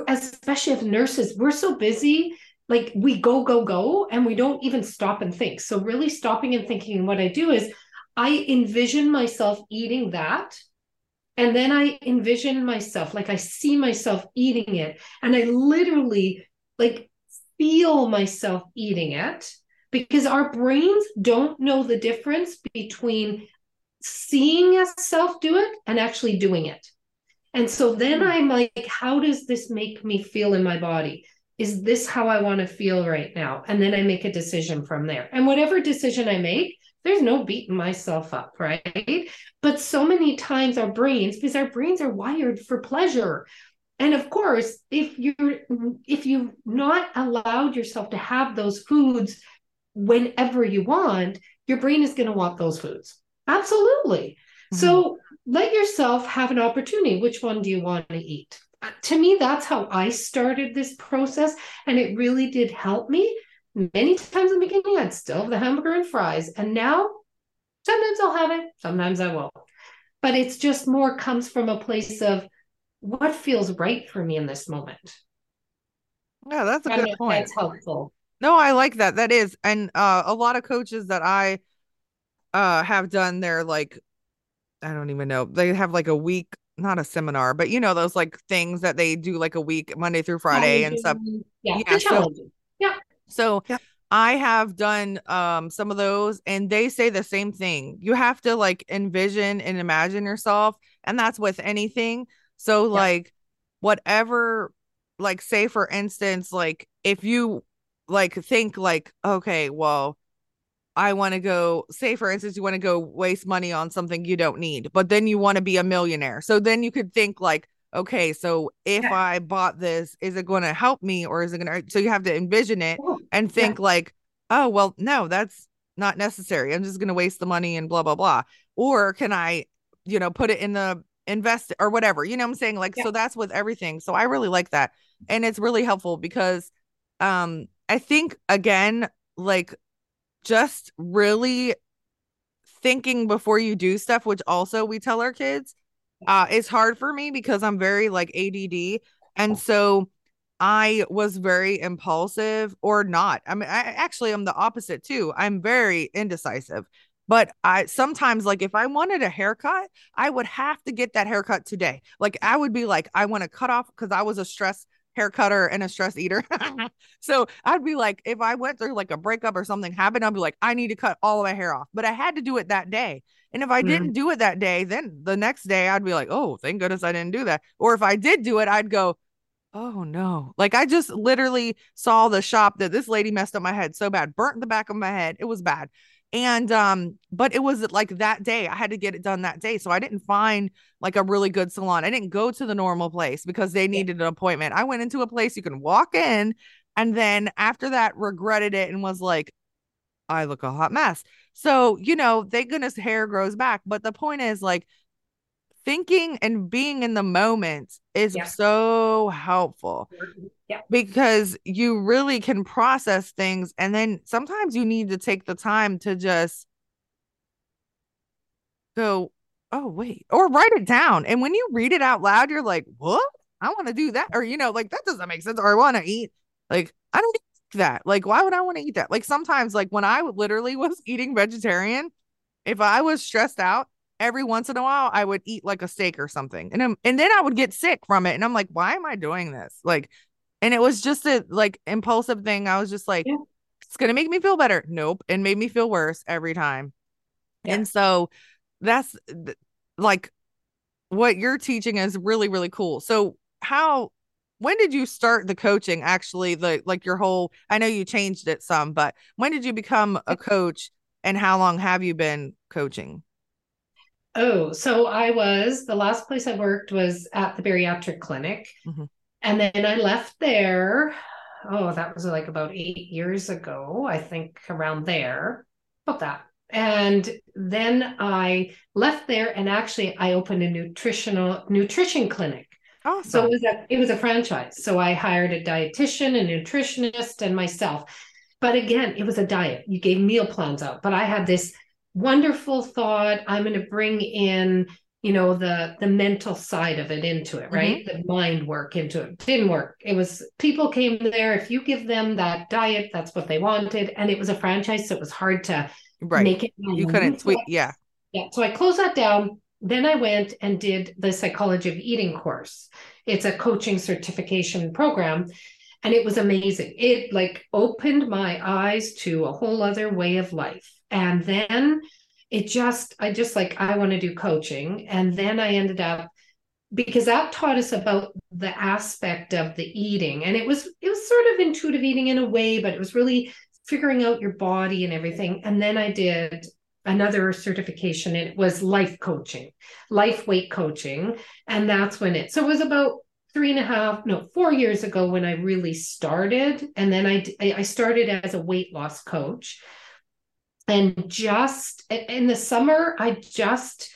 especially as nurses, we're so busy. Like we go, go, go, and we don't even stop and think. So really stopping and thinking. What I do is I envision myself eating that. And then I envision myself, like I see myself eating it. And I literally like feel myself eating it because our brains don't know the difference between seeing yourself do it and actually doing it. And so then hmm. I'm like, how does this make me feel in my body? Is this how I want to feel right now? And then I make a decision from there. And whatever decision I make, there's no beating myself up, right? But so many times our brains, because our brains are wired for pleasure, and of course if you're if you've not allowed yourself to have those foods whenever you want your brain is going to want those foods absolutely mm-hmm. so let yourself have an opportunity which one do you want to eat to me, that's how I started this process. And it really did help me. Many times in the beginning, I'd still have the hamburger and fries. And now, sometimes I'll have it, sometimes I won't. But it's just more comes from a place of what feels right for me in this moment. Yeah, that's a good point. That's helpful. No, I like that. That is, and uh, a lot of coaches that I uh have done their like, I don't even know. They have like a week, not a seminar, but you know those like things that they do like a week, Monday through Friday and stuff. Yeah, yeah. So, yeah. So yeah. I have done um some of those and they say the same thing. You have to like envision and imagine yourself and that's with anything. So yeah. like whatever like say for instance like if you like think like okay well i want to go say for instance you want to go waste money on something you don't need but then you want to be a millionaire so then you could think like okay so if yeah. i bought this is it going to help me or is it going to so you have to envision it and think yeah. like oh well no that's not necessary i'm just going to waste the money and blah blah blah or can i you know put it in the invest or whatever you know i'm saying like yeah. so that's with everything so i really like that and it's really helpful because um I think again, like just really thinking before you do stuff, which also we tell our kids, uh, it's hard for me because I'm very like ADD. And so I was very impulsive or not. I mean, I actually I'm the opposite too. I'm very indecisive. But I sometimes like if I wanted a haircut, I would have to get that haircut today. Like I would be like, I want to cut off because I was a stress hair cutter and a stress eater. so I'd be like, if I went through like a breakup or something happened, I'd be like, I need to cut all of my hair off. But I had to do it that day. And if I mm. didn't do it that day, then the next day I'd be like, oh, thank goodness I didn't do that. Or if I did do it, I'd go, oh no. Like I just literally saw the shop that this lady messed up my head so bad, burnt the back of my head. It was bad and um but it was like that day i had to get it done that day so i didn't find like a really good salon. I didn't go to the normal place because they needed an appointment. I went into a place you can walk in and then after that regretted it and was like i look a hot mess. So you know thank goodness hair grows back but the point is like thinking and being in the moment is yeah. so helpful. Yeah. Because you really can process things and then sometimes you need to take the time to just go, oh wait, or write it down. And when you read it out loud, you're like, what? I want to do that. Or you know, like that doesn't make sense. Or I want to eat. Like, I don't eat that. Like, why would I want to eat that? Like sometimes, like when I literally was eating vegetarian, if I was stressed out, every once in a while I would eat like a steak or something. And I'm, and then I would get sick from it. And I'm like, why am I doing this? Like, and it was just a like impulsive thing. I was just like, yeah. it's gonna make me feel better. Nope. And made me feel worse every time. Yeah. And so that's like what you're teaching is really, really cool. So how when did you start the coaching actually the like your whole I know you changed it some, but when did you become a coach and how long have you been coaching? Oh, so I was the last place I worked was at the bariatric clinic. Mm-hmm. And then I left there. Oh, that was like about eight years ago, I think around there, about that. And then I left there and actually I opened a nutritional nutrition clinic. Awesome. So it was a it was a franchise. So I hired a dietitian, a nutritionist, and myself. But again, it was a diet. You gave meal plans out. But I had this wonderful thought. I'm going to bring in you know the the mental side of it into it right? Mm-hmm. the mind work into it. Didn't work. It was people came there. If you give them that diet that's what they wanted. And it was a franchise so it was hard to right. make it you couldn't yeah. Yeah so i closed that down. Then i went and did the psychology of eating course. It's a coaching certification program and it was amazing. It like opened my eyes to a whole other way of life and then it just i just like i want to do coaching. And then i ended up because that taught us about the aspect of the eating. And it was it was sort of intuitive eating in a way but it was really figuring out your body and everything. And then i did another certification. And it was life coaching life weight coaching. And that's when it so it was about three and a half no four years ago when i really started. And then i i started as a weight loss coach and just in the summer i just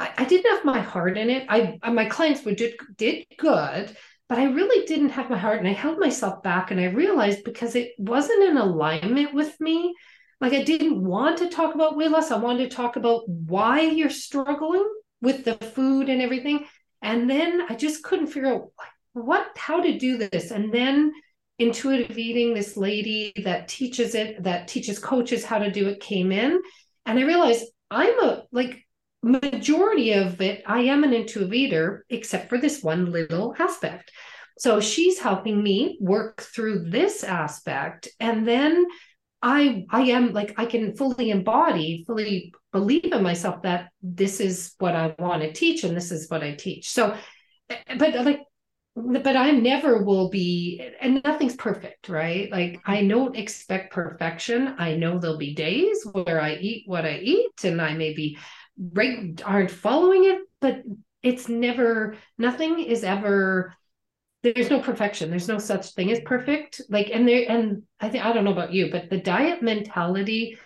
I, I didn't have my heart in it. I my clients were did did good, but I really didn't have my heart and I held myself back and I realized because it wasn't in alignment with me. Like I didn't want to talk about weight loss. I wanted to talk about why you're struggling with the food and everything. And then I just couldn't figure out what how to do this. And then intuitive eating, this lady that teaches it, that teaches coaches how to do it came in. And I realized I'm a like majority of it, I am an intuitive eater, except for this one little aspect. So she's helping me work through this aspect. And then I I am like I can fully embody, fully believe in myself that this is what I want to teach and this is what I teach. So eh, but like but I never will be, and nothing's perfect, right? Like I mm-hmm. don't expect perfection. I know there'll be days where I eat what I eat, and I maybe reg- aren't following it, but it's never. Nothing is ever. There's no perfection. There's no such thing as perfect. Like, and there, and I think I don't know about you, but the diet mentality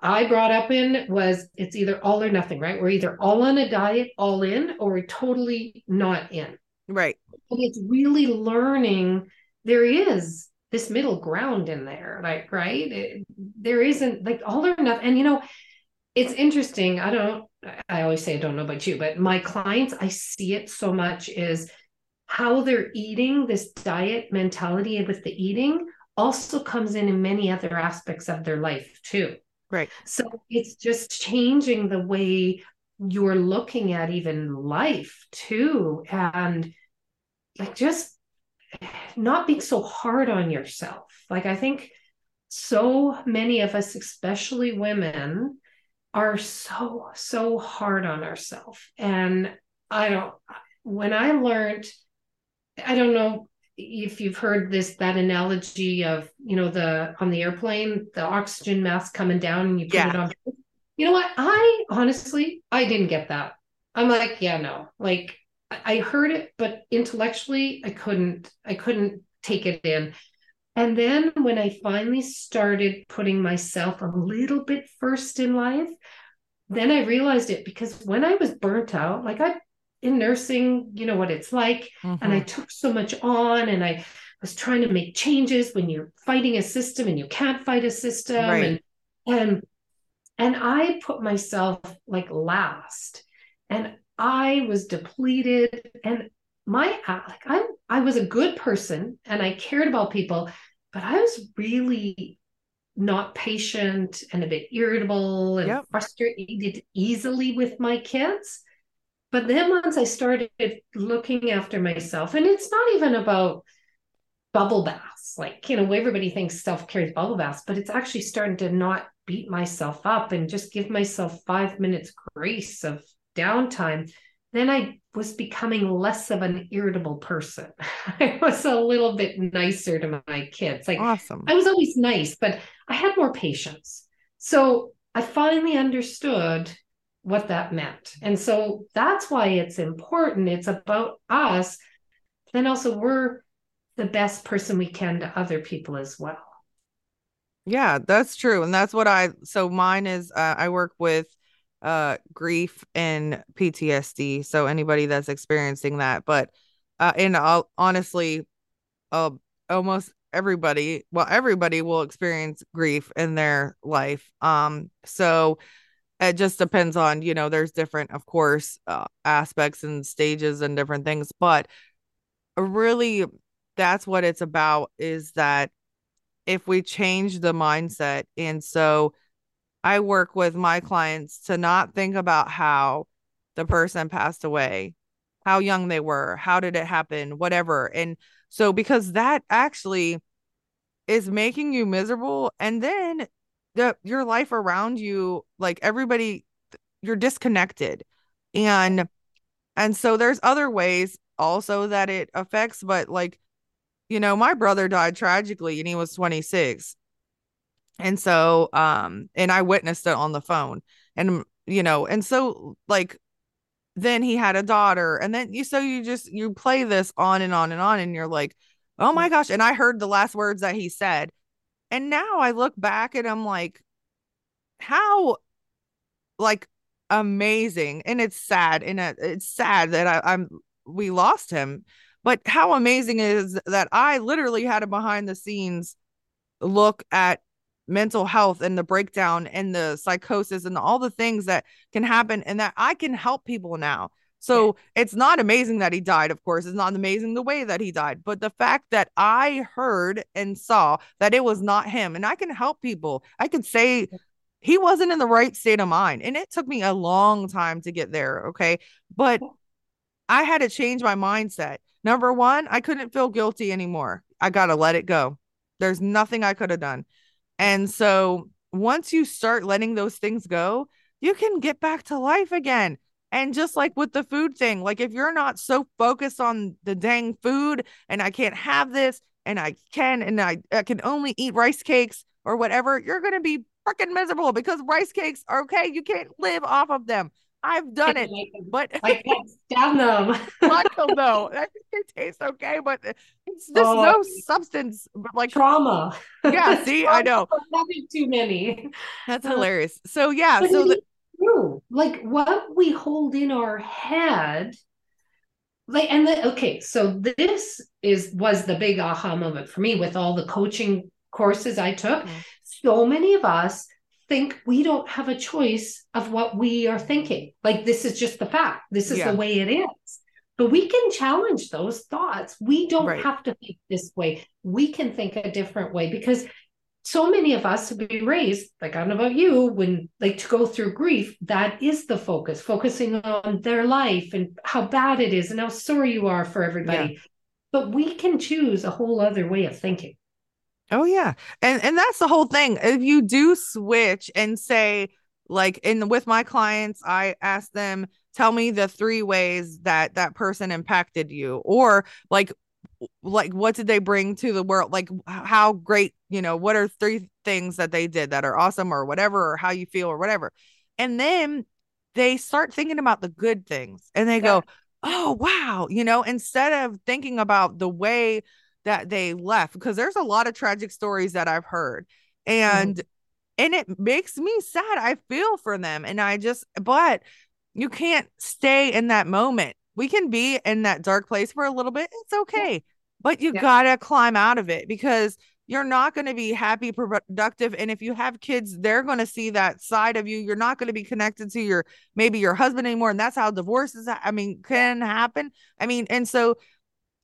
I brought up in was it's either all or nothing, right? We're either all on a diet, all in, or we're totally not in Right. And it's really learning there is this middle ground in there, like, right? It, there isn't like all or nothing. And, you know, it's interesting. I don't, I always say I don't know about you, but my clients, I see it so much is how they're eating this diet mentality with the eating also comes in in many other aspects of their life too. Right. So it's just changing the way you're looking at even life too and like just not being so hard on yourself like i think so many of us especially women are so so hard on ourselves and i don't when i learned i don't know if you've heard this that analogy of you know the on the airplane the oxygen mask coming down and you put yeah. it on you know what? I honestly, I didn't get that. I'm like, yeah, no. Like I heard it, but intellectually, I couldn't, I couldn't take it in. And then when I finally started putting myself a little bit first in life, then I realized it because when I was burnt out, like I in nursing, you know what it's like. Mm-hmm. And I took so much on and I was trying to make changes when you're fighting a system and you can't fight a system. Right. And and and I put myself like last and I was depleted and my uh, like I I was a good person and I cared about people, but I was really not patient and a bit irritable and yep. frustrated easily with my kids. But then once I started looking after myself, and it's not even about bubble baths, like, you know, everybody thinks self care is bubble baths, but it's actually starting to not beat myself up and just give myself five minutes grace of downtime, then I was becoming less of an irritable person. I was a little bit nicer to my kids. Like awesome. I was always nice, but I had more patience. So I finally understood what that meant. And so that's why it's important. It's about us. Then also we're the best person we can to other people as well. Yeah, that's true. And that's what I so mine is uh, I work with uh grief and PTSD. So anybody that's experiencing that, but uh and I'll honestly uh almost everybody, well everybody will experience grief in their life. Um so it just depends on, you know, there's different of course uh, aspects and stages and different things, but really that's what it's about is that if we change the mindset. And so I work with my clients to not think about how the person passed away, how young they were, how did it happen, whatever. And so because that actually is making you miserable and then the your life around you like everybody you're disconnected. And and so there's other ways also that it affects but like you know, my brother died tragically and he was 26. And so, um, and I witnessed it on the phone. And, you know, and so like then he had a daughter. And then you so you just you play this on and on and on, and you're like, oh my gosh. And I heard the last words that he said. And now I look back and I'm like, how like amazing and it's sad and it's sad that I, i'm we lost him but how amazing is that i literally had a behind the scenes look at mental health and the breakdown and the psychosis and all the things that can happen and that I can help people now. So yeah. it's not amazing that he died, of course. It's not amazing the way that he died, but the fact that I heard and saw that it was not him and I can help people. I could say he wasn't in the right state of mind. And it took me a long time to get there. Okay. But I had to change my mindset. Number one, I couldn't feel guilty anymore. I got to let it go. There's nothing I could have done. And so once you start letting those things go, you can get back to life again. And just like with the food thing, like if you're not so focused on the dang food and I can't have this and I can and I, I can only eat rice cakes or whatever, you're going to be freaking miserable because rice cakes are okay. You can't live off of them. I've done it, but I can't stand them. Fuck them though. I think they taste okay, but it's just oh, no substance. But like trauma. Yeah, see, I know. Having too many. That's hilarious. So yeah, but so the, true. Like what we hold in our head. Like and the, okay, so this is was the big aha moment for me with all the coaching courses I took. Mm-hmm. So many of us think we don't have a choice of what we are thinking. Like this is just the fact. This is yeah. the way it is. But we can challenge those thoughts. We don't right. have to think this way. We can think a different way because so many of us have been raised, like I don't know about you, when like to go through grief, that is the focus, focusing on their life and how bad it is and how sorry you are for everybody. Yeah. But we can choose a whole other way of thinking. Oh yeah. And and that's the whole thing. If you do switch and say like in with my clients, I ask them tell me the three ways that that person impacted you or like like what did they bring to the world like how great you know what are three things that they did that are awesome or whatever or how you feel or whatever and then they start thinking about the good things and they yeah. go oh wow you know instead of thinking about the way that they left because there's a lot of tragic stories that I've heard and mm. and it makes me sad. I feel for them and I just but you can't stay in that moment. We can be in that dark place for a little bit. It's okay. Yeah. But you yeah. got to climb out of it because you're not going to be happy productive and if you have kids they're going to see that side of you you're not going to be connected to your maybe your husband anymore and that's how divorces i mean can happen i mean and so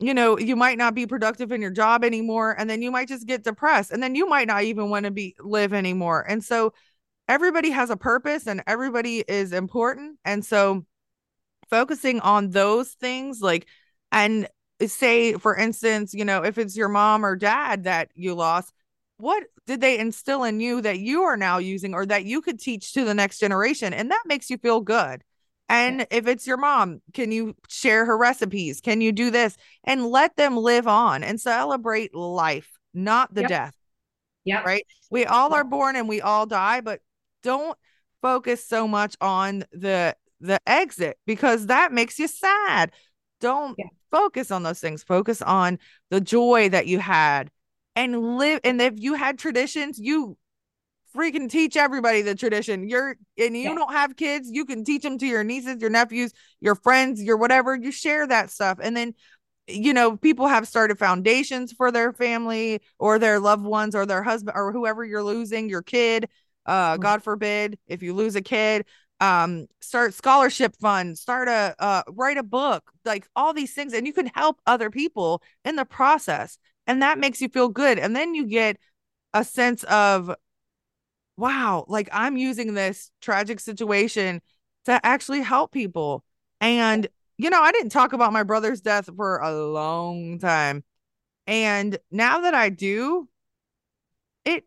you know, you might not be productive in your job anymore. And then you might just get depressed. And then you might not even want to be live anymore. And so everybody has a purpose and everybody is important. And so focusing on those things, like, and eh, say, for instance, you know, if it's your mom or dad that you lost, what did they instill in you that you are now using or that you could teach to the next generation? And that makes you feel good. And if it's your mom, can you share her recipes? Can you do this and let them live on and celebrate life, not the yep. death? Yeah. Right. We all are born and we all die, but don't focus so much on the the exit because that makes you sad. Don't yeah. focus on those things. Focus on the joy that you had and live and if you had traditions, you freaking teach everybody the tradition. You're and you yeah. don't have kids, you can teach them to your nieces, your nephews, your friends, your whatever. You share that stuff. And then you know, people have started foundations for their family or their loved ones or their husband or whoever you're losing, your kid. Uh, God forbid if you lose a kid, um, start scholarship fund, start a uh, write a book, like all these things, and you can help other people in the process, and that makes you feel good. And then you get a sense of wow, like I'm using this tragic situation to actually help people. And, you know, I didn't talk about my brother's death for a long time. And now that I do, it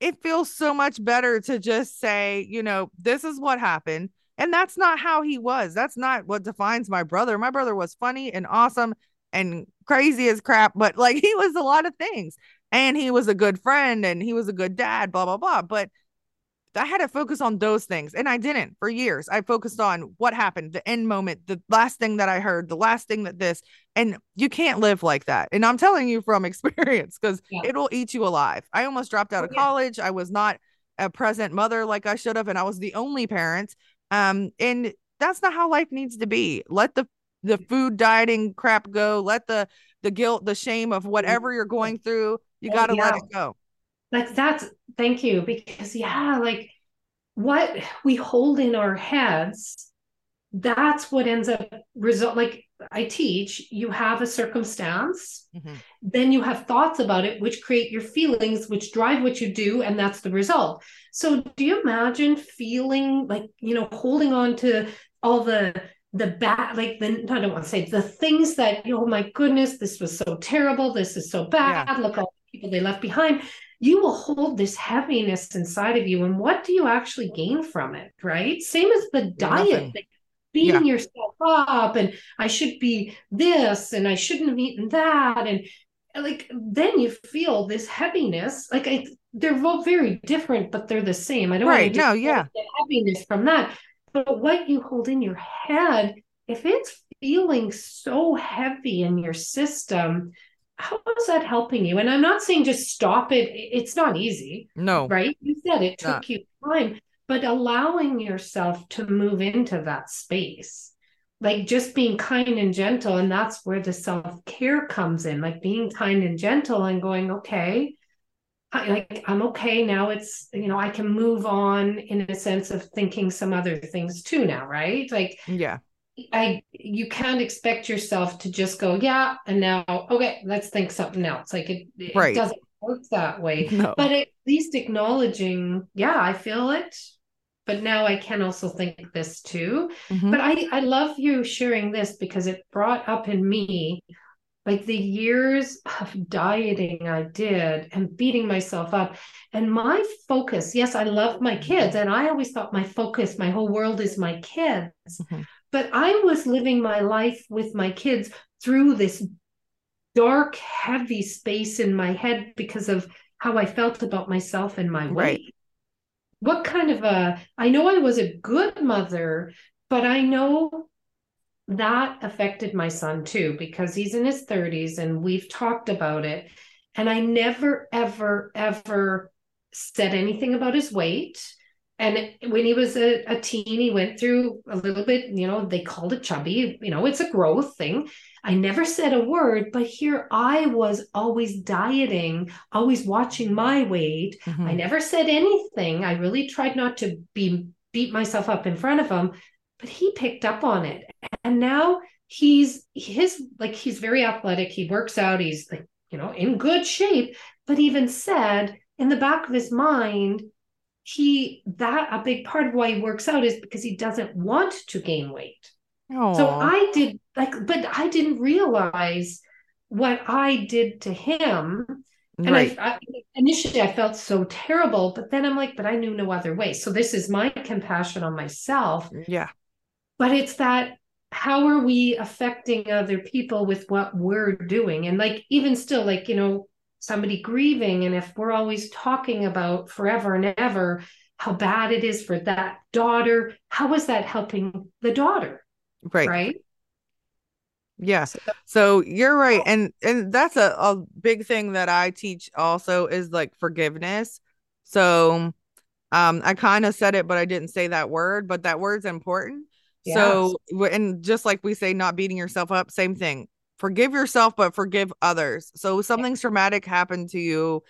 it feels so much better to just say, you know, this is what happened. And that's not how he was. That's not what defines my brother. My brother was funny and awesome and crazy as crap, but like he was a lot of things and he was a good friend and he was a good dad, blah, blah, blah. But I had to focus on those things and I didn't for years. I focused on what happened, the end moment, the last thing that I heard, the last thing that this, and you can't live like that. And I'm telling you from experience because yeah. it will eat you alive. I almost dropped out of oh, college. I was not a present mother like I should have, and I was the only parent. Um, and that's not how life needs to be. Let the the food dieting crap go. Let the the guilt, the shame of whatever you're going through, you got to yeah. let it go. Like that's thank you because yeah, like what we hold in our heads that's what ends up result like i teach you have a circumstance mm-hmm. then you have thoughts about it which create your feelings which drive what you do and that's the result so do you imagine feeling like you know holding on to all the the bad like the i don't want to say the things that oh my goodness this was so terrible this is so bad yeah. look all the people they left behind. You will hold this heaviness inside of you and what do you actually gain from it right? Same as the diet beating yeah. yourself up and I should be this and I shouldn't have eaten that and like then you feel this heaviness like I, they're both very different but they're the same. I don't right no yeah. The heaviness from that but what you hold in your head if it's feeling so heavy in your system how is that helping you? And I'm not saying just stop it. It's not easy no. right? You said it took not. you time but allowing yourself to move into that space like just being kind and gentle and that's where the self-care comes in like being kind and gentle and going okay I, like i'm okay now it's you know i can move on in a sense of thinking some other things too now right like yeah i you can't expect yourself to just go yeah and now okay let's think something else like it, it right. doesn't work that way no. but at least acknowledging yeah i feel it but now I can also think this too. Mm-hmm. But I, I love you sharing this because it brought up in me like the years of dieting I did and beating myself up. And my focus, yes, I love my kids. And I always thought my focus, my whole world is my kids. Mm-hmm. But I was living my life with my kids through this dark, heavy space in my head because of how I felt about myself and my weight. Right what kind of a i know i was a good mother but i know that affected my son too because he's in his 30s and we've talked about it and i never ever ever said anything about his weight and when he was a, a teen he went through a little bit you know they called it chubby you know it's a growth thing I never said a word, but here I was always dieting, always watching my weight. Mm-hmm. I never said anything. I really tried not to be beat myself up in front of him, but he picked up on it. And now he's his like he's very athletic. He works out, he's like, you know, in good shape, but even said in the back of his mind, he that a big part of why he works out is because he doesn't want to gain weight. Aww. So I did like, but I didn't realize what I did to him. And right. I, I, initially I felt so terrible, but then I'm like, but I knew no other way. So this is my compassion on myself. Yeah. But it's that how are we affecting other people with what we're doing? And like, even still, like, you know, somebody grieving, and if we're always talking about forever and ever how bad it is for that daughter, how is that helping the daughter? Right. Right. Yes. So you're right. And and that's a, a big thing that I teach also is like forgiveness. So um I kind of said it, but I didn't say that word, but that word's important. So and just like we say, not beating yourself up, same thing. Forgive yourself, but forgive others. So something traumatic happened to you.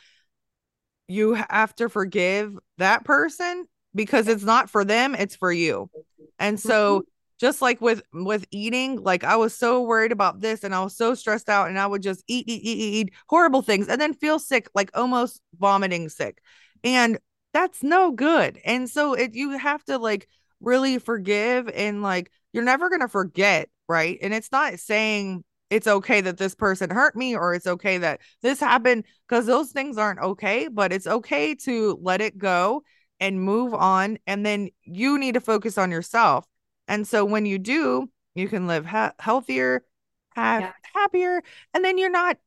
You have to forgive that person because it's not for them, it's for you. And so mm-hmm just like with with eating like i was so worried about this and i was so stressed out and i would just eat eat eat eat, eat horrible things and then feel sick like almost vomiting sick and that's no good and so it you have to like really forgive and like you're never going to forget right and it's not saying it's okay that this person hurt me or it's okay that this happened because those things aren't okay but it's okay to let it go and move on and then you need to focus on yourself and so when you do, you can live ha- healthier, have yeah. happier, and then you're not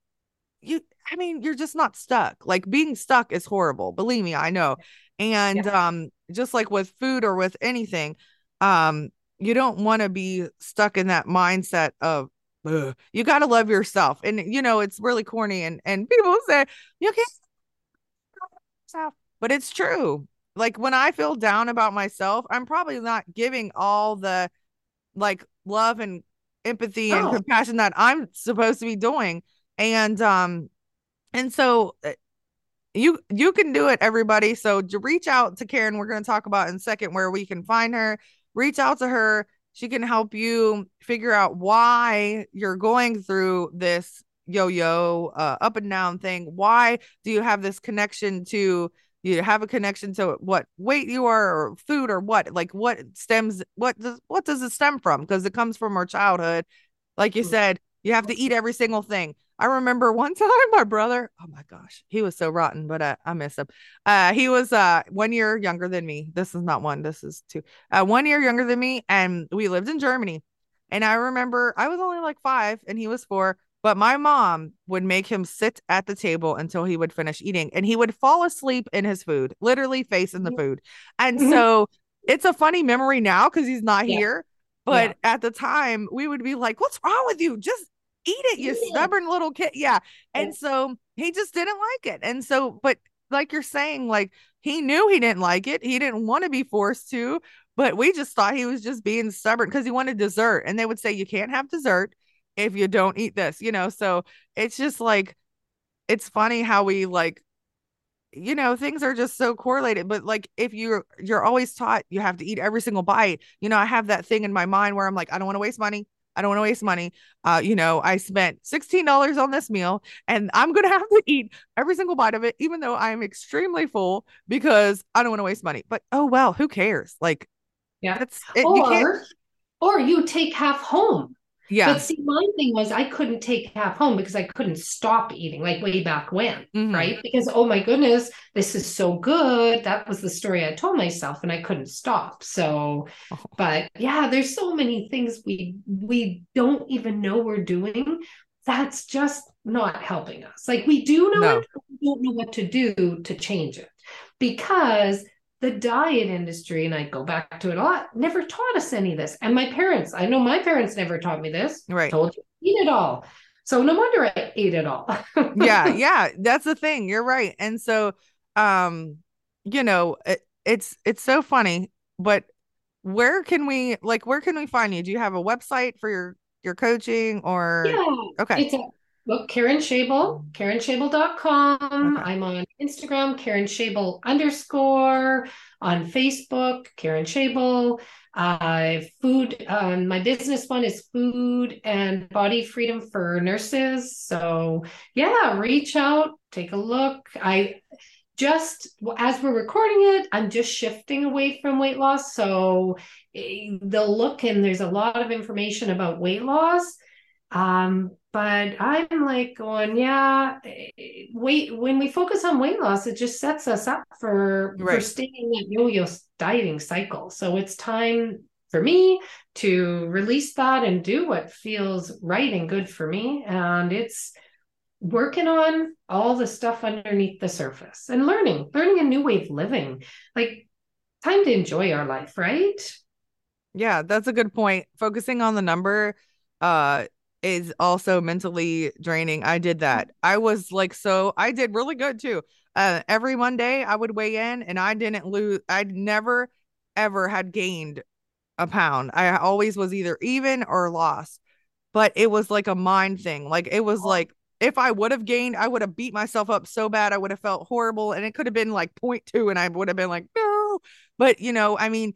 you I mean, you're just not stuck. Like being stuck is horrible. Believe me, I know. And yeah. um just like with food or with anything, um you don't want to be stuck in that mindset of Ugh. you got to love yourself. And you know, it's really corny and and people say you can't yourself, but it's true. like when I feel down about myself, I'm probably not giving all the like love and empathy and oh. compassion that I'm supposed to be doing. And um and so uh, you you can do it everybody. So to reach out to Karen, we're going to talk about in a second where we can find her. Reach out to her. She can help you figure out why you're going through this yo-yo uh, up and down thing. Why do you have this connection to you have a connection to what weight you are or food or what like what stems what does what does it stem from because it comes from our childhood like you mm. said you have to eat every single thing i remember one time my brother oh my gosh he was so rotten but uh, i miss him uh he was uh one year younger than me this is not one this is two uh one year younger than me and we lived in germany and i remember i was only like five and he was four but my mom would make him sit at the table until he would finish eating and he would fall asleep in his food, literally face in the food. And mm-hmm. so it's a funny memory now because he's not yeah. here. But yeah. at the time, we would be like, What's wrong with you? Just eat it, you yeah. stubborn little kid. Yeah. And so he just didn't like it. And so, but like you're saying, like he knew he didn't like it. He didn't want to be forced to, but we just thought he was just being stubborn because he wanted dessert. And they would say, You can't have dessert if you don't eat this, you know? So it's just like, it's funny how we like, you know, things are just so correlated. But like, if you're, you're always taught you have to eat every single bite, you know, I have that thing in my mind where I'm like, I don't want to waste money. I don't want to waste money. Uh, you know, I spent $16 on this meal and I'm going to have to eat every single bite of it, even though I'm extremely full because I don't want to waste money. But oh, well, who cares? Like, yeah. That's it, or, you or you take half home. Yeah. But see, my thing was I couldn't take half home because I couldn't stop eating like way back when, mm-hmm. right? Because oh my goodness, this is so good. That was the story I told myself, and I couldn't stop. So, oh. but yeah, there's so many things we we don't even know we're doing. That's just not helping us. Like we do know no. it, we don't know what to do to change it because the diet industry, and I go back to it a lot, never taught us any of this. And my parents, I know my parents never taught me this. Right. Told you eat it all. So no wonder I ate it all. yeah, yeah. That's the thing. You're right. And so um, you know, it, it's it's so funny, but where can we like where can we find you? Do you have a website for your your coaching or yeah okay it's a well, Karen Schaible, KarenSchaible.com. Okay. I'm on Instagram, Karen Schaible underscore, on Facebook, Karen Schaible. Uh, food, um, my business one is food and body freedom for nurses. So yeah, reach out, take a look. I just as we're recording it, I'm just shifting away from weight loss. So eh, the look and there's a lot of information about weight loss. Um, but I'm like going, yeah, wait, when we focus on weight loss, it just sets us up for, right. for staying in that yo-yo dieting cycle. So it's time for me to release that and do what feels right and good for me. And it's working on all the stuff underneath the surface and learning, learning a new way of living. Like time to enjoy our life, right? Yeah, that's a good point. Focusing on the number uh is also mentally draining. I did that. I was like, so I did really good too. Uh, every Monday I would weigh in and I didn't lose. I'd never ever had gained a pound. I always was either even or lost, but it was like a mind thing. Like it was like, if I would have gained, I would have beat myself up so bad. I would have felt horrible and it could have been like 0.2 and I would have been like, no. But, you know, I mean,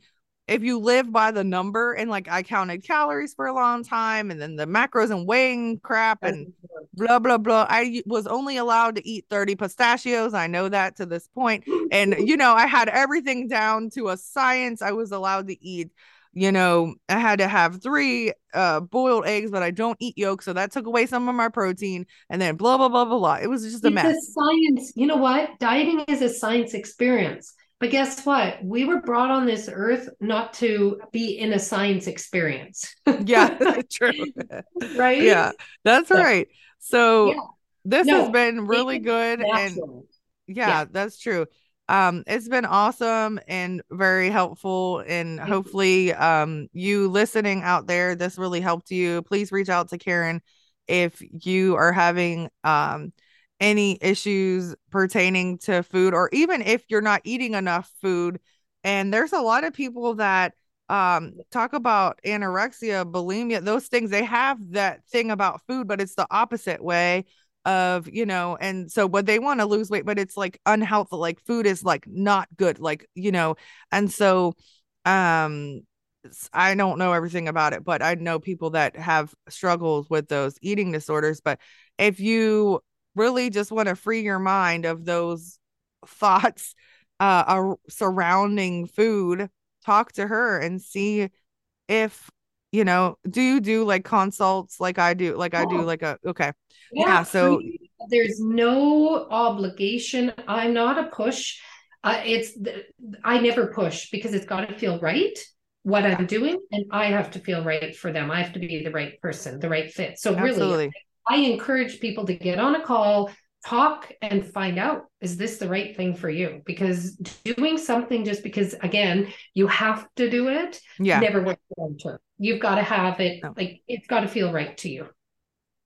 if you live by the number and like I counted calories for a long time and then the macros and weighing crap and blah blah blah I was only allowed to eat 30 pistachios I know that to this point and you know I had everything down to a science I was allowed to eat you know I had to have 3 uh boiled eggs but I don't eat yolk so that took away some of my protein and then blah blah blah blah blah it was just a it's mess. a science you know what? Dieting is a science experience but guess what? We were brought on this earth not to be in a science experience. yeah, true. right? Yeah, that's so, right. So yeah. this no, has been really good. And yeah, yeah, that's true. Um, it's been awesome and very helpful. And Thank hopefully, you. um, you listening out there, this really helped you. Please reach out to Karen if you are having um any issues pertaining to food or even if you're not eating enough food and there's a lot of people that um talk about anorexia bulimia those things they have that thing about food but it's the opposite way of you know and so but they want to lose weight but it's like unhealthy like food is like not good like you know and so um I don't know everything about it, but I know people that have struggles with those eating disorders. But if you really just want to free your mind of those thoughts uh, surrounding food, talk to her and see if you know do you do like consults like i do like i do like a okay. Yeah, yeah so there's no obligation. I'm not a push. Uh, it's i never push because it's got to feel right what i'm doing and i have to feel right for them. I have to be the right person the right fit. So Absolutely. really i encourage people to get on a call talk and find out is this the right thing for you? Because doing something just because again you have to do it yeah. never works long term. You've got to have it no. like it's got to feel right to you.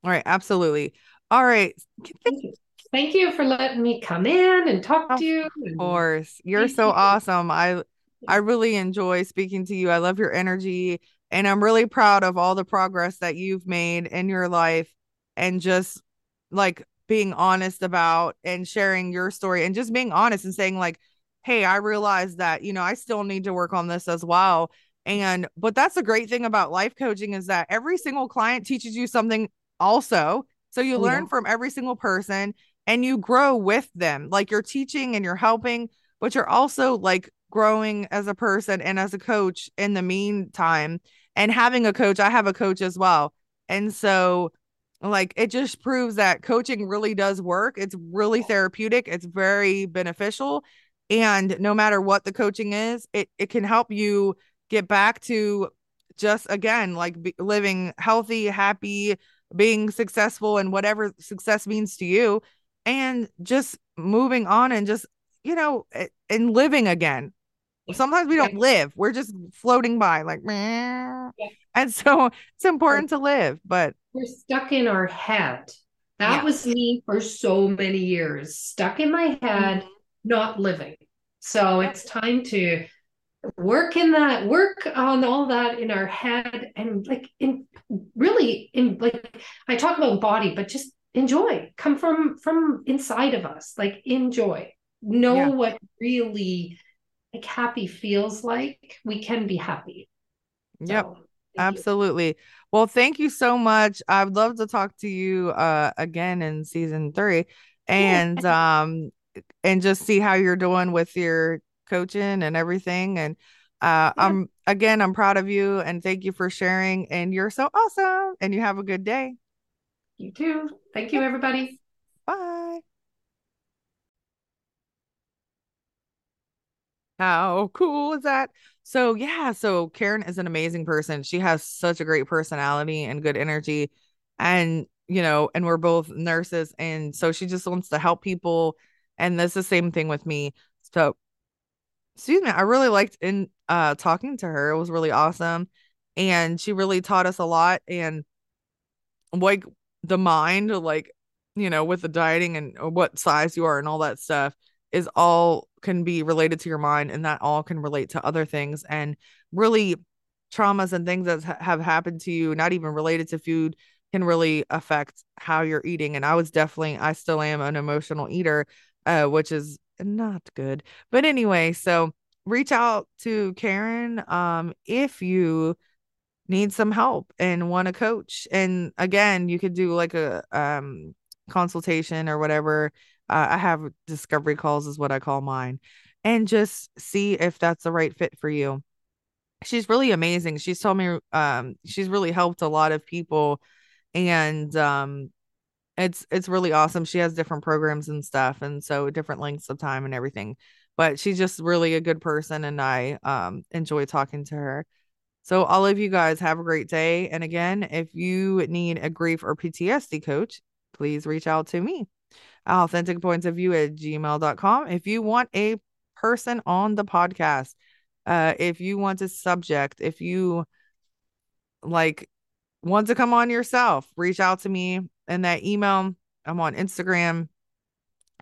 All right absolutely. All right. Thank you. Thank you for letting me come in and talk of to you of course. You're so awesome. I i really enjoy speaking to you. I love your energy and i'm really proud of all the progress that you've made in your life and just like being honest about and sharing your story and just being honest and saying like hey i realize that you know i still need to work on this as well. And but that's the great thing about life coaching is that every single client teaches you something also. So you oh, learn from every single person and you grow with them. Like you're teaching and you're helping but you're also like growing as a person and as a coach in the meantime. And having a coach i have a coach as well. And so like it just proves that coaching really does work. It's really therapeutic, it's very beneficial. And no matter what the coaching is, it, it can help you get back to just again, like be, living healthy, happy, being successful, and whatever success means to you, and just moving on and just, you know, and living again. Sometimes we don't yeah. live, we're just floating by, like, yeah. and so it's important to live, but we're stuck in our head. That yeah. was me for so many years, stuck in my head, mm-hmm. not living. So it's time to work in that, work on all that in our head and like in really in like I talk about body, but just enjoy. Come from from inside of us. Like enjoy. Know yeah. what really like happy feels like. We can be happy. Yep. So, Absolutely. You. Well, thank you so much. I'd love to talk to you uh again in season 3 and um and just see how you're doing with your coaching and everything and uh yeah. I'm again I'm proud of you and thank you for sharing and you're so awesome and you have a good day. You too. Thank you everybody. Bye. How cool is that? So yeah, so Karen is an amazing person. She has such a great personality and good energy. And you know, and we're both nurses. And so she just wants to help people. And that's the same thing with me. So excuse me, I really liked in uh talking to her. It was really awesome. And she really taught us a lot and like the mind, like, you know, with the dieting and what size you are and all that stuff is all can be related to your mind and that all can relate to other things and really traumas and things that ha- have happened to you not even related to food can really affect how you're eating and i was definitely i still am an emotional eater uh which is not good. But anyway so reach out to karen um if you need some help and want a coach and again you could do like a um consultation or whatever uh, I have discovery calls, is what I call mine, and just see if that's the right fit for you. She's really amazing. She's told me um she's really helped a lot of people, and um it's it's really awesome. She has different programs and stuff, and so different lengths of time and everything. But she's just really a good person, and I um enjoy talking to her. So all of you guys have a great day. And again, if you need a grief or PTSD coach, please reach out to me authentic points of view at gmail.com. If you want a person on the podcast, uh, if you want a subject, if you like want to come on yourself, reach out to me in that email. I'm on Instagram,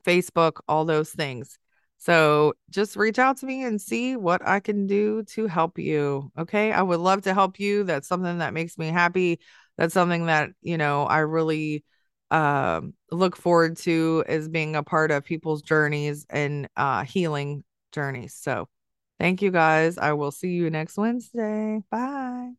Facebook, all those things. So just reach out to me and see what I can do to help you. Okay. I would love to help you. That's something that makes me happy. That's something that, you know, I really um look forward to as being a part of people's journeys and uh healing journeys. So thank you guys. I will see you next Wednesday. Bye.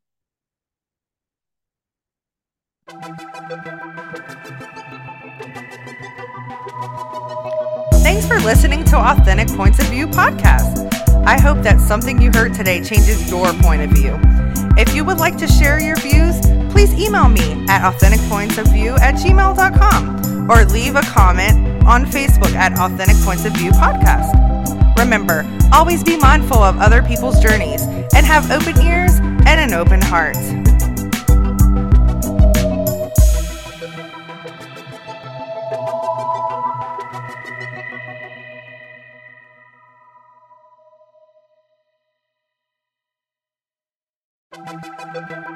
Thanks for listening to Authentic Points of View podcast. I hope that something you heard today changes your point of view. If you would like to share your views, please email me at authenticpointsofview at gmail.com or leave a comment on Facebook at Authentic Points of View podcast. Remember, always be mindful of other people's journeys and have open ears and an open heart. Thanks